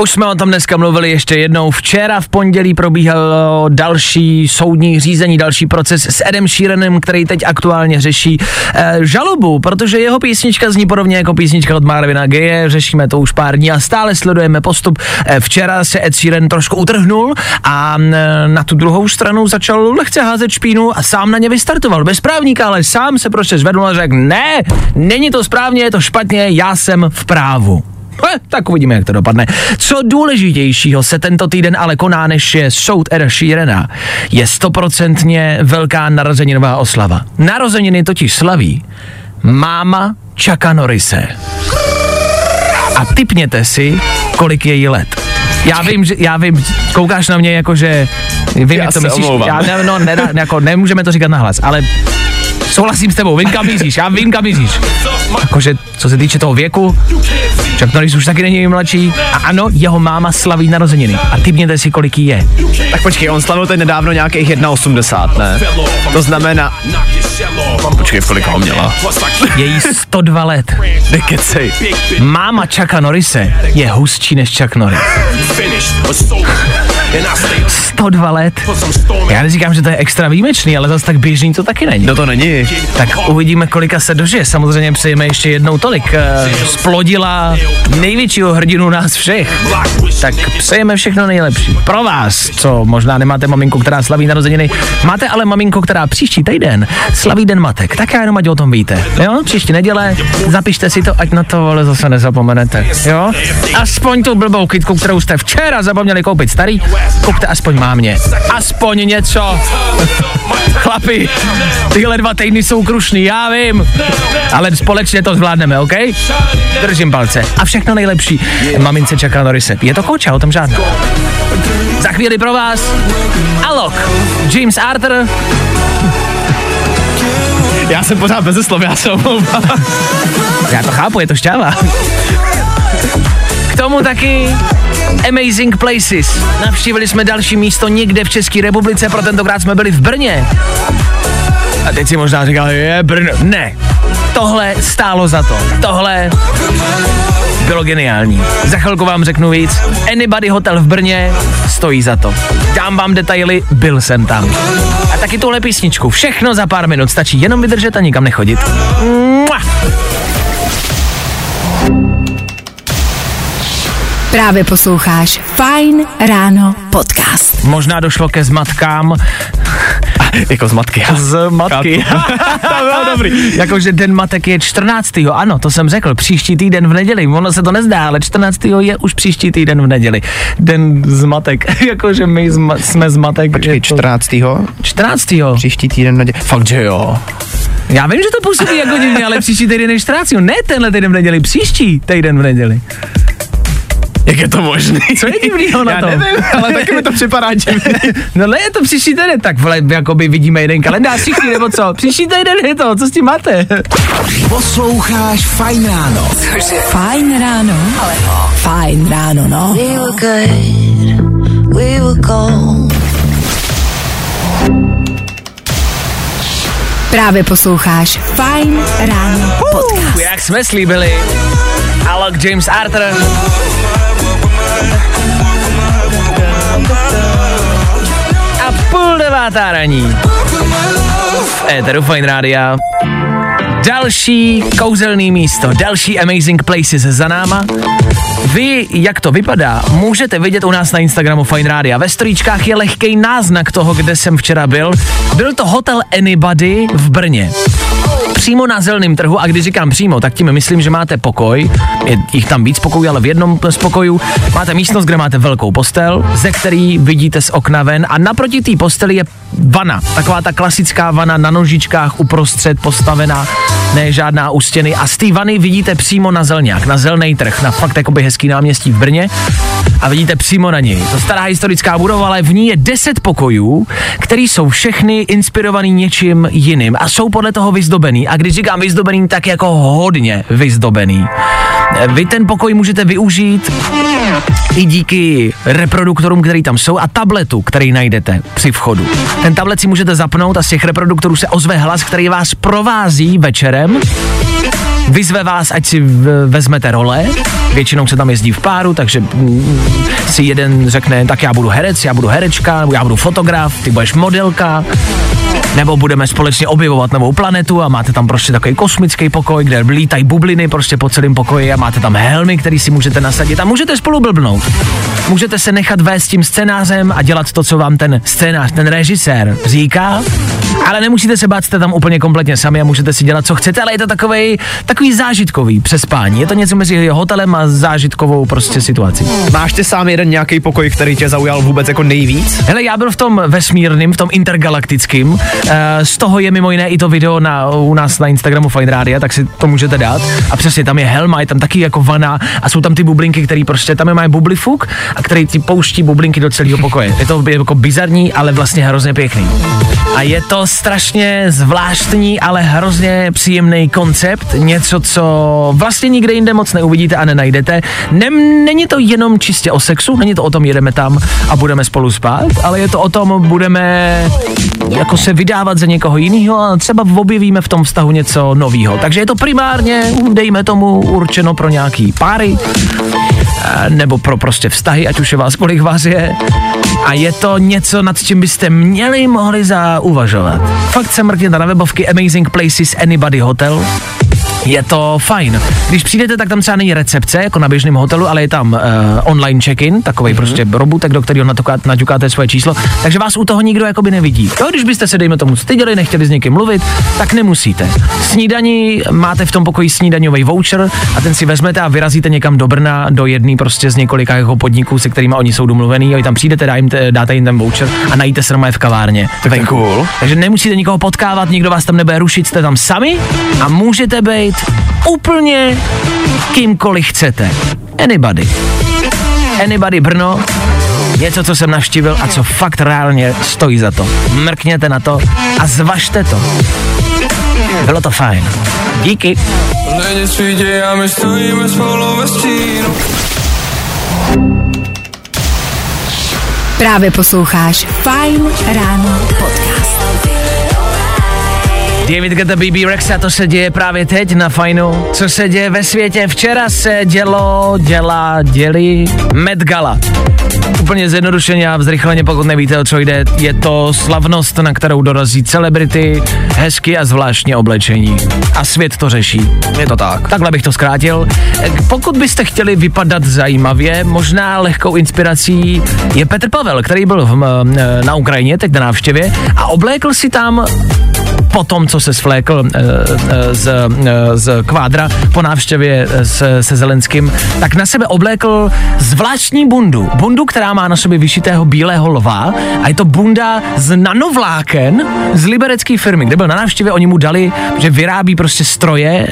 Už jsme o tom dneska mluvili ještě jednou. Včera v pondělí probíhalo další soudní řízení, další proces s Edem Sheeranem, který teď aktuálně řeší eh, žalobu, protože jeho písnička zní podobně jako písnička od Marvina Gaye, řešíme to už pár dní a stále sledujeme postup. Eh, včera se Ed Sheeran trošku utrhnul a eh, na tu druhou stranu začal lehce házet špínu a sám na ně vystartoval. Bez právníka, ale sám se prostě zvednul a řekl, ne, není to správně, je to špatně, já jsem v právu. Eh, tak uvidíme, jak to dopadne. Co důležitějšího se tento týden ale koná, než je soud Eda Sheerana, je stoprocentně velká narozeninová oslava. Narozeniny totiž slaví máma Chucka Norrise. A typněte si, kolik je jí let. Já vím, že, já vím, koukáš na mě jako, že vím, Já jak to myslíš. omlouvám. Já ne, no, nedá, jako, nemůžeme to říkat nahlas, ale souhlasím s tebou, vím, kam míříš, já vím, kam míříš. Jakože, co se týče toho věku, Chuck Norris už taky není mladší. A ano, jeho máma slaví narozeniny. A typněte si, kolik jí je. Tak počkej, on slavil teď nedávno nějakých 1,80, ne? To znamená... Počkej, kolik ho měla? Je jí 102 let. Nekecej. Máma Chucka Norrise je hustší než Chuck Norris. 102 let. Já neříkám, že to je extra výjimečný, ale zase tak běžný to taky není. No to není. Tak uvidíme, kolika se dožije. Samozřejmě přejeme ještě jednou tolik. Eh, Splodila největšího hrdinu nás všech. Tak přejeme všechno nejlepší. Pro vás, co možná nemáte maminku, která slaví narozeniny, máte ale maminku, která příští týden slaví Den matek. Tak já jenom ať o tom víte. Jo, příští neděle, zapište si to, ať na to ale zase nezapomenete. Jo, aspoň tu blbou kytku, kterou jste včera zapomněli koupit starý, kupte aspoň mámě. Aspoň něco. <laughs> Chlapi, tyhle dva týdny jsou krušný, já vím, ale společně to zvládneme, OK? Držím palce. A všechno nejlepší. Mamince čeká Norise. Je to koča, o tom žádná. Za chvíli pro vás Alok, James Arthur, Já jsem pořád bez slov, já se omlouvám. já to chápu, je to šťáva. K tomu taky Amazing Places. Navštívili jsme další místo někde v České republice, pro tentokrát jsme byli v Brně. A teď si možná říkal, je Brno. Ne, tohle stálo za to. Tohle bylo geniální. Za chvilku vám řeknu víc. Anybody Hotel v Brně stojí za to. Dám vám detaily, byl jsem tam. A taky tuhle písničku. Všechno za pár minut. Stačí jenom vydržet a nikam nechodit. Mua! Právě posloucháš Fine Ráno podcast. Možná došlo ke zmatkám. <laughs> jako z matky. Z matky. <laughs> to bylo dobrý. Jakože den matek je 14. Ano, to jsem řekl, příští týden v neděli. Ono se to nezdá, ale 14. je už příští týden v neděli. Den z matek. <laughs> Jakože my zma- jsme z matek. Počkej, to- 14. 14. Příští týden v neděli. Fakt, že jo. Já vím, že to působí jako divně, ale příští týden je 14. Ne tenhle týden v neděli, příští týden v neděli. Jak je to možný? Co je divnýho na Já tom? nevím, ale taky mi to připadá divný. <laughs> No ne, je to příští týden, tak vole, jakoby vidíme jeden kalendář všichni, nebo co? Příští týden je to, co s tím máte? Posloucháš Fajn ráno. Fajn ráno. Ale fajn ráno, no. We were good. We were gold. Právě posloucháš Fajn ráno podcast. Jak jsme slíbili, Alok James Arthur. A půl devátá raní. Éteru Fine Rádia. Další kouzelný místo, další Amazing Places za náma. Vy, jak to vypadá, můžete vidět u nás na Instagramu Fine Rádia. Ve storíčkách je lehký náznak toho, kde jsem včera byl. Byl to hotel Anybody v Brně. Přímo na zelném trhu a když říkám přímo, tak tím myslím, že máte pokoj, je jich tam víc pokojů, ale v jednom z pokojů. Máte místnost, kde máte velkou postel, ze který vidíte z okna ven a naproti té posteli je vana, taková ta klasická vana na nožičkách uprostřed postavená, ne žádná u stěny. A z té vany vidíte přímo na zelňák, na zelný trh, na fakt jakoby hezký náměstí v Brně. A vidíte přímo na něj. To stará historická budova, ale v ní je 10 pokojů, které jsou všechny inspirovaný něčím jiným. A jsou podle toho vyzdobený. A když říkám vyzdobený, tak jako hodně vyzdobený. Vy ten pokoj můžete využít i díky reproduktorům, který tam jsou a tabletu, který najdete při vchodu. Ten tablet si můžete zapnout a z těch reproduktorů se ozve hlas, který vás provází večerem vyzve vás, ať si vezmete role, většinou se tam jezdí v páru, takže mm, si jeden řekne, tak já budu herec, já budu herečka, já budu fotograf, ty budeš modelka, nebo budeme společně objevovat novou planetu a máte tam prostě takový kosmický pokoj, kde lítají bubliny prostě po celém pokoji a máte tam helmy, který si můžete nasadit a můžete spolu blbnout. Můžete se nechat vést tím scénářem a dělat to, co vám ten scénář, ten režisér říká, ale nemusíte se bát, jste tam úplně kompletně sami a můžete si dělat, co chcete, ale je to takový, takový zážitkový přespání. Je to něco mezi hotelem a zážitkovou prostě situací. Máš ty sám jeden nějaký pokoj, který tě zaujal vůbec jako nejvíc? Hele, já byl v tom vesmírným, v tom intergalaktickým. Uh, z toho je mimo jiné i to video na, u nás na Instagramu Fine Radio, tak si to můžete dát. A přesně tam je helma, je tam taky jako vana a jsou tam ty bublinky, které prostě tam je mají bublifuk a který ti pouští bublinky do celého pokoje. Je to jako bizarní, ale vlastně hrozně pěkný. A je to strašně zvláštní, ale hrozně příjemný koncept. Něco, co vlastně nikde jinde moc neuvidíte a nenajdete. Nem, není to jenom čistě o sexu, není to o tom, jedeme tam a budeme spolu spát, ale je to o tom, budeme jako se vydávat za někoho jiného a třeba objevíme v tom vztahu něco nového. Takže je to primárně, dejme tomu, určeno pro nějaký páry, eh, nebo pro prostě vztahy, ať už je vás kolik vás je. A je to něco, nad čím byste měli mohli zauvažovat. Fakt se mrkněte na webovky Amazing Places Anybody Hotel. Je to fajn. Když přijdete, tak tam třeba není recepce, jako na běžném hotelu, ale je tam uh, online check-in, takový mm-hmm. prostě robotek, do kterého naťukáte svoje číslo, takže vás u toho nikdo jakoby nevidí. Jo, když byste se, dejme tomu, styděli, nechtěli s někým mluvit, tak nemusíte. Snídaní, máte v tom pokoji snídaňový voucher a ten si vezmete a vyrazíte někam do Brna, do jedné prostě z několika jeho podniků, se kterými oni jsou domluvený, a vy tam přijdete, dá jim te, dáte jim ten voucher a najíte se normálně v kavárně. Tak to je cool. Takže nemusíte nikoho potkávat, nikdo vás tam nebude rušit, jste tam sami a můžete být úplně kýmkoliv chcete. Anybody. Anybody Brno, něco, co jsem navštívil a co fakt reálně stojí za to. Mrkněte na to a zvažte to. Bylo to fajn. Díky. Právě posloucháš Fine Ráno podcast. David Guetta, BB Rexa, to se děje právě teď na Fajnu. Co se děje ve světě? Včera se dělo, dělá, děli Met Gala. Úplně zjednodušeně a zrychleně, pokud nevíte, o co jde, je to slavnost, na kterou dorazí celebrity, hezky a zvláštně oblečení. A svět to řeší. Je to tak. Takhle bych to zkrátil. Pokud byste chtěli vypadat zajímavě, možná lehkou inspirací je Petr Pavel, který byl v, na Ukrajině, teď na návštěvě, a oblékl si tam po tom, co se svlékl e, e, z, e, z kvádra po návštěvě e, s, se Zelenským, tak na sebe oblékl zvláštní bundu. Bundu, která má na sobě vyšitého bílého lva a je to bunda z nanovláken z liberecké firmy, kde byl na návštěvě, oni mu dali, že vyrábí prostě stroje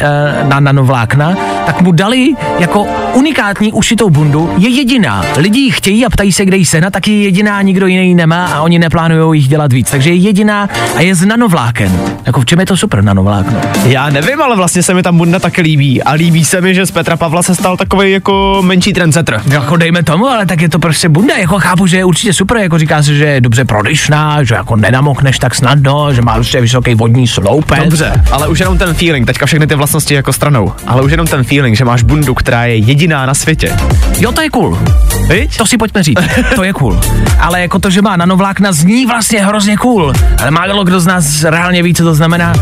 na nanovlákna, tak mu dali jako unikátní ušitou bundu, je jediná. Lidi ji chtějí a ptají se, kde jí sena, tak je jediná, nikdo jiný nemá a oni neplánují jich dělat víc. Takže je jediná a je z nanovláken. Jako v čem je to super nanovlákno? Já nevím, ale vlastně se mi ta bunda taky líbí. A líbí se mi, že z Petra Pavla se stal takový jako menší trendsetter. Jako dejme tomu, ale tak je to prostě bunda, jako chápu, že je určitě super, jako říká se, že je dobře prodyšná, že jako nenamokneš tak snadno, že má prostě vysoký vodní sloupec. Dobře, ale už jenom ten feeling, teďka všechny ty vlastnosti jako stranou, ale už jenom ten feeling, že máš bundu, která je jediná na světě. Jo, to je cool. Viď? To si pojďme říct, to je cool. <laughs> Ale jako to, že má nanovlákna, zní vlastně hrozně cool. Ale málo kdo z nás reálně ví, co to znamená,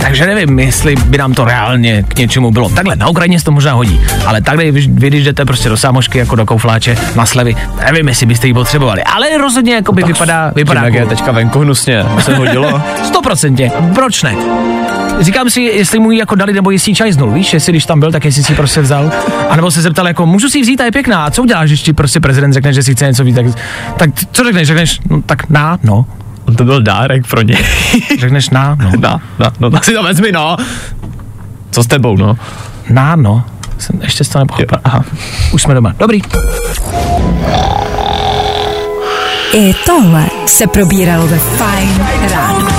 takže nevím, jestli by nám to reálně k něčemu bylo. Takhle, na Ukrajině se to možná hodí, ale takhle, vy, když jdete prostě do sámošky jako do koufláče na slevy, nevím, jestli byste ji potřebovali, ale rozhodně jako by vypadá, vypadá Tím, jak je teďka venku hnusně, se hodilo. <laughs> Stoprocentně, proč ne? Říkám si, jestli mu ji jako dali nebo jestli ji čajznul, víš, jestli když tam byl, tak jestli si ji prostě vzal. A nebo se zeptal jako, můžu si ji vzít a je pěkná, a co uděláš, když ti prostě prezident řekne, že si chce něco víc, tak, tak co řekneš, řekneš, no tak na, no, To byl dárek pro ně. <laughs> řekneš na, no, na, na, no tak si to vezmi, no. Co s tebou, no? na, no. Jsem ještě to nepochopil. Aha, už jsme doma. Dobrý. I tohle se probíralo ve Fine ráno.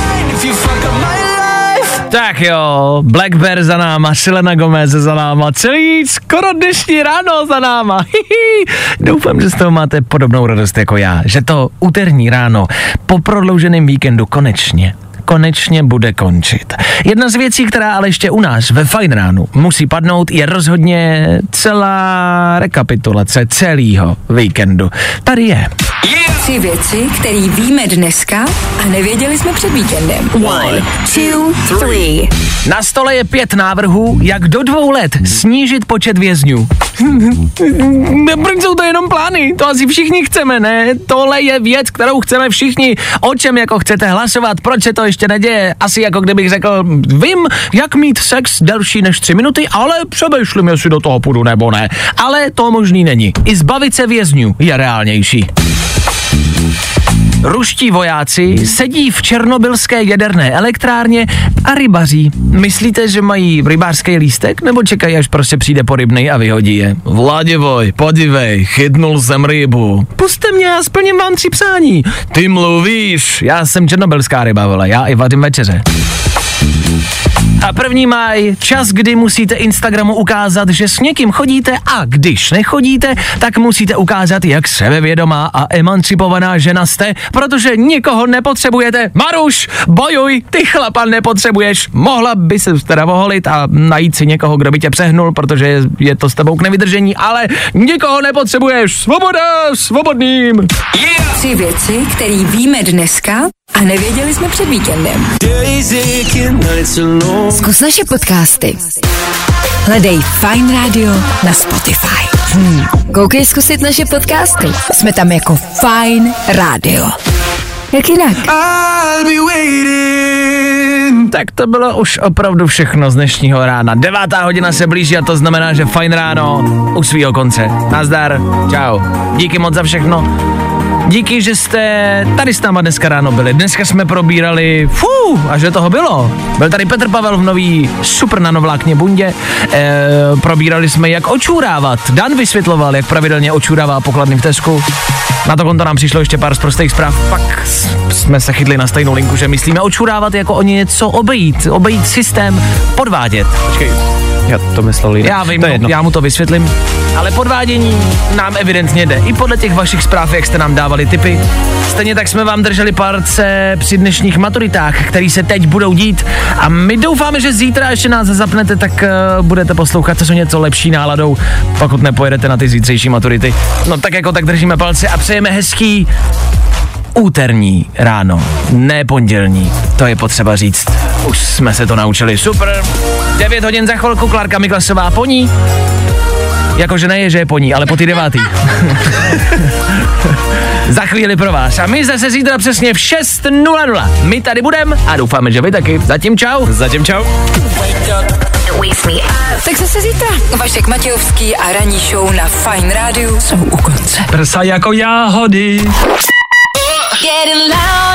Tak jo, Black Bear za náma, Selena Gomez za náma, celý skoro dnešní ráno za náma. <laughs> Hihi. Doufám, že z toho máte podobnou radost jako já, že to úterní ráno po prodlouženém víkendu konečně konečně bude končit. Jedna z věcí, která ale ještě u nás ve Fine ránu musí padnout, je rozhodně celá rekapitulace celého víkendu. Tady je. Tři věci, které víme dneska a nevěděli jsme před víkendem. One, two, three. Na stole je pět návrhů, jak do dvou let snížit počet vězňů. <laughs> Proč jsou to jenom plány? To asi všichni chceme, ne? Tohle je věc, kterou chceme všichni. O čem jako chcete hlasovat? Proč se to ještě neděje? Asi jako kdybych řekl, vím, jak mít sex delší než tři minuty, ale přemýšlím, jestli do toho půjdu nebo ne. Ale to možný není. I zbavit se vězňů je reálnější. Ruští vojáci sedí v černobylské jaderné elektrárně a rybaří. Myslíte, že mají rybářský lístek nebo čekají, až prostě přijde po rybnej a vyhodí je? Vladivoj, podívej, chytnul jsem rybu. Puste mě, já splním vám tři přání. Ty mluvíš, já jsem černobylská ryba, vole, já i vařím večeře. A první maj, čas, kdy musíte Instagramu ukázat, že s někým chodíte a když nechodíte, tak musíte ukázat, jak sebevědomá a emancipovaná žena jste, protože nikoho nepotřebujete. Maruš, bojuj, ty chlapa nepotřebuješ. Mohla by se teda oholit a najít si někoho, kdo by tě přehnul, protože je to s tebou k nevydržení, ale nikoho nepotřebuješ. Svoboda, svobodným. Tři věci, které víme dneska a nevěděli jsme před víkendem. Zkus naše podcasty. Hledej Fine Radio na Spotify. Hmm. Koukej zkusit naše podcasty. Jsme tam jako Fine Radio. Jak jinak? Tak to bylo už opravdu všechno z dnešního rána. Devátá hodina se blíží a to znamená, že fajn ráno u svýho konce. Nazdar, čau. Díky moc za všechno. Díky, že jste tady s náma dneska ráno byli. Dneska jsme probírali, fú, a že toho bylo. Byl tady Petr Pavel v nový super nanovlákně bundě. E, probírali jsme, jak očůrávat. Dan vysvětloval, jak pravidelně očůrává pokladny v Tesku. Na to konto nám přišlo ještě pár z prostých zpráv. Pak jsme se chytli na stejnou linku, že myslíme očurávat jako o něco obejít, obejít systém, podvádět. Počkej, já to myslel jinak. Já vím, to je no, jedno. já mu to vysvětlím. Ale podvádění nám evidentně jde. I podle těch vašich zpráv, jak jste nám dávali tipy. Stejně tak jsme vám drželi palce při dnešních maturitách, které se teď budou dít. A my doufáme, že zítra, ještě nás zapnete, tak uh, budete poslouchat co něco lepší náladou, pokud nepojedete na ty zítřejší maturity. No tak jako tak držíme palce a přejeme hezký úterní ráno, ne pondělní, to je potřeba říct. Už jsme se to naučili, super. 9 hodin za chvilku, Klárka Miklasová po ní. Jakože ne je, že je po ní, ale po ty devátý. <laughs> za chvíli pro vás. A my zase zítra přesně v 6.00. My tady budeme a doufáme, že vy taky. Zatím čau. Zatím čau. Tak zase zítra. Vašek Matějovský a ranní show na Fine Radio jsou u konce. Prsa jako jáhody. Getting loud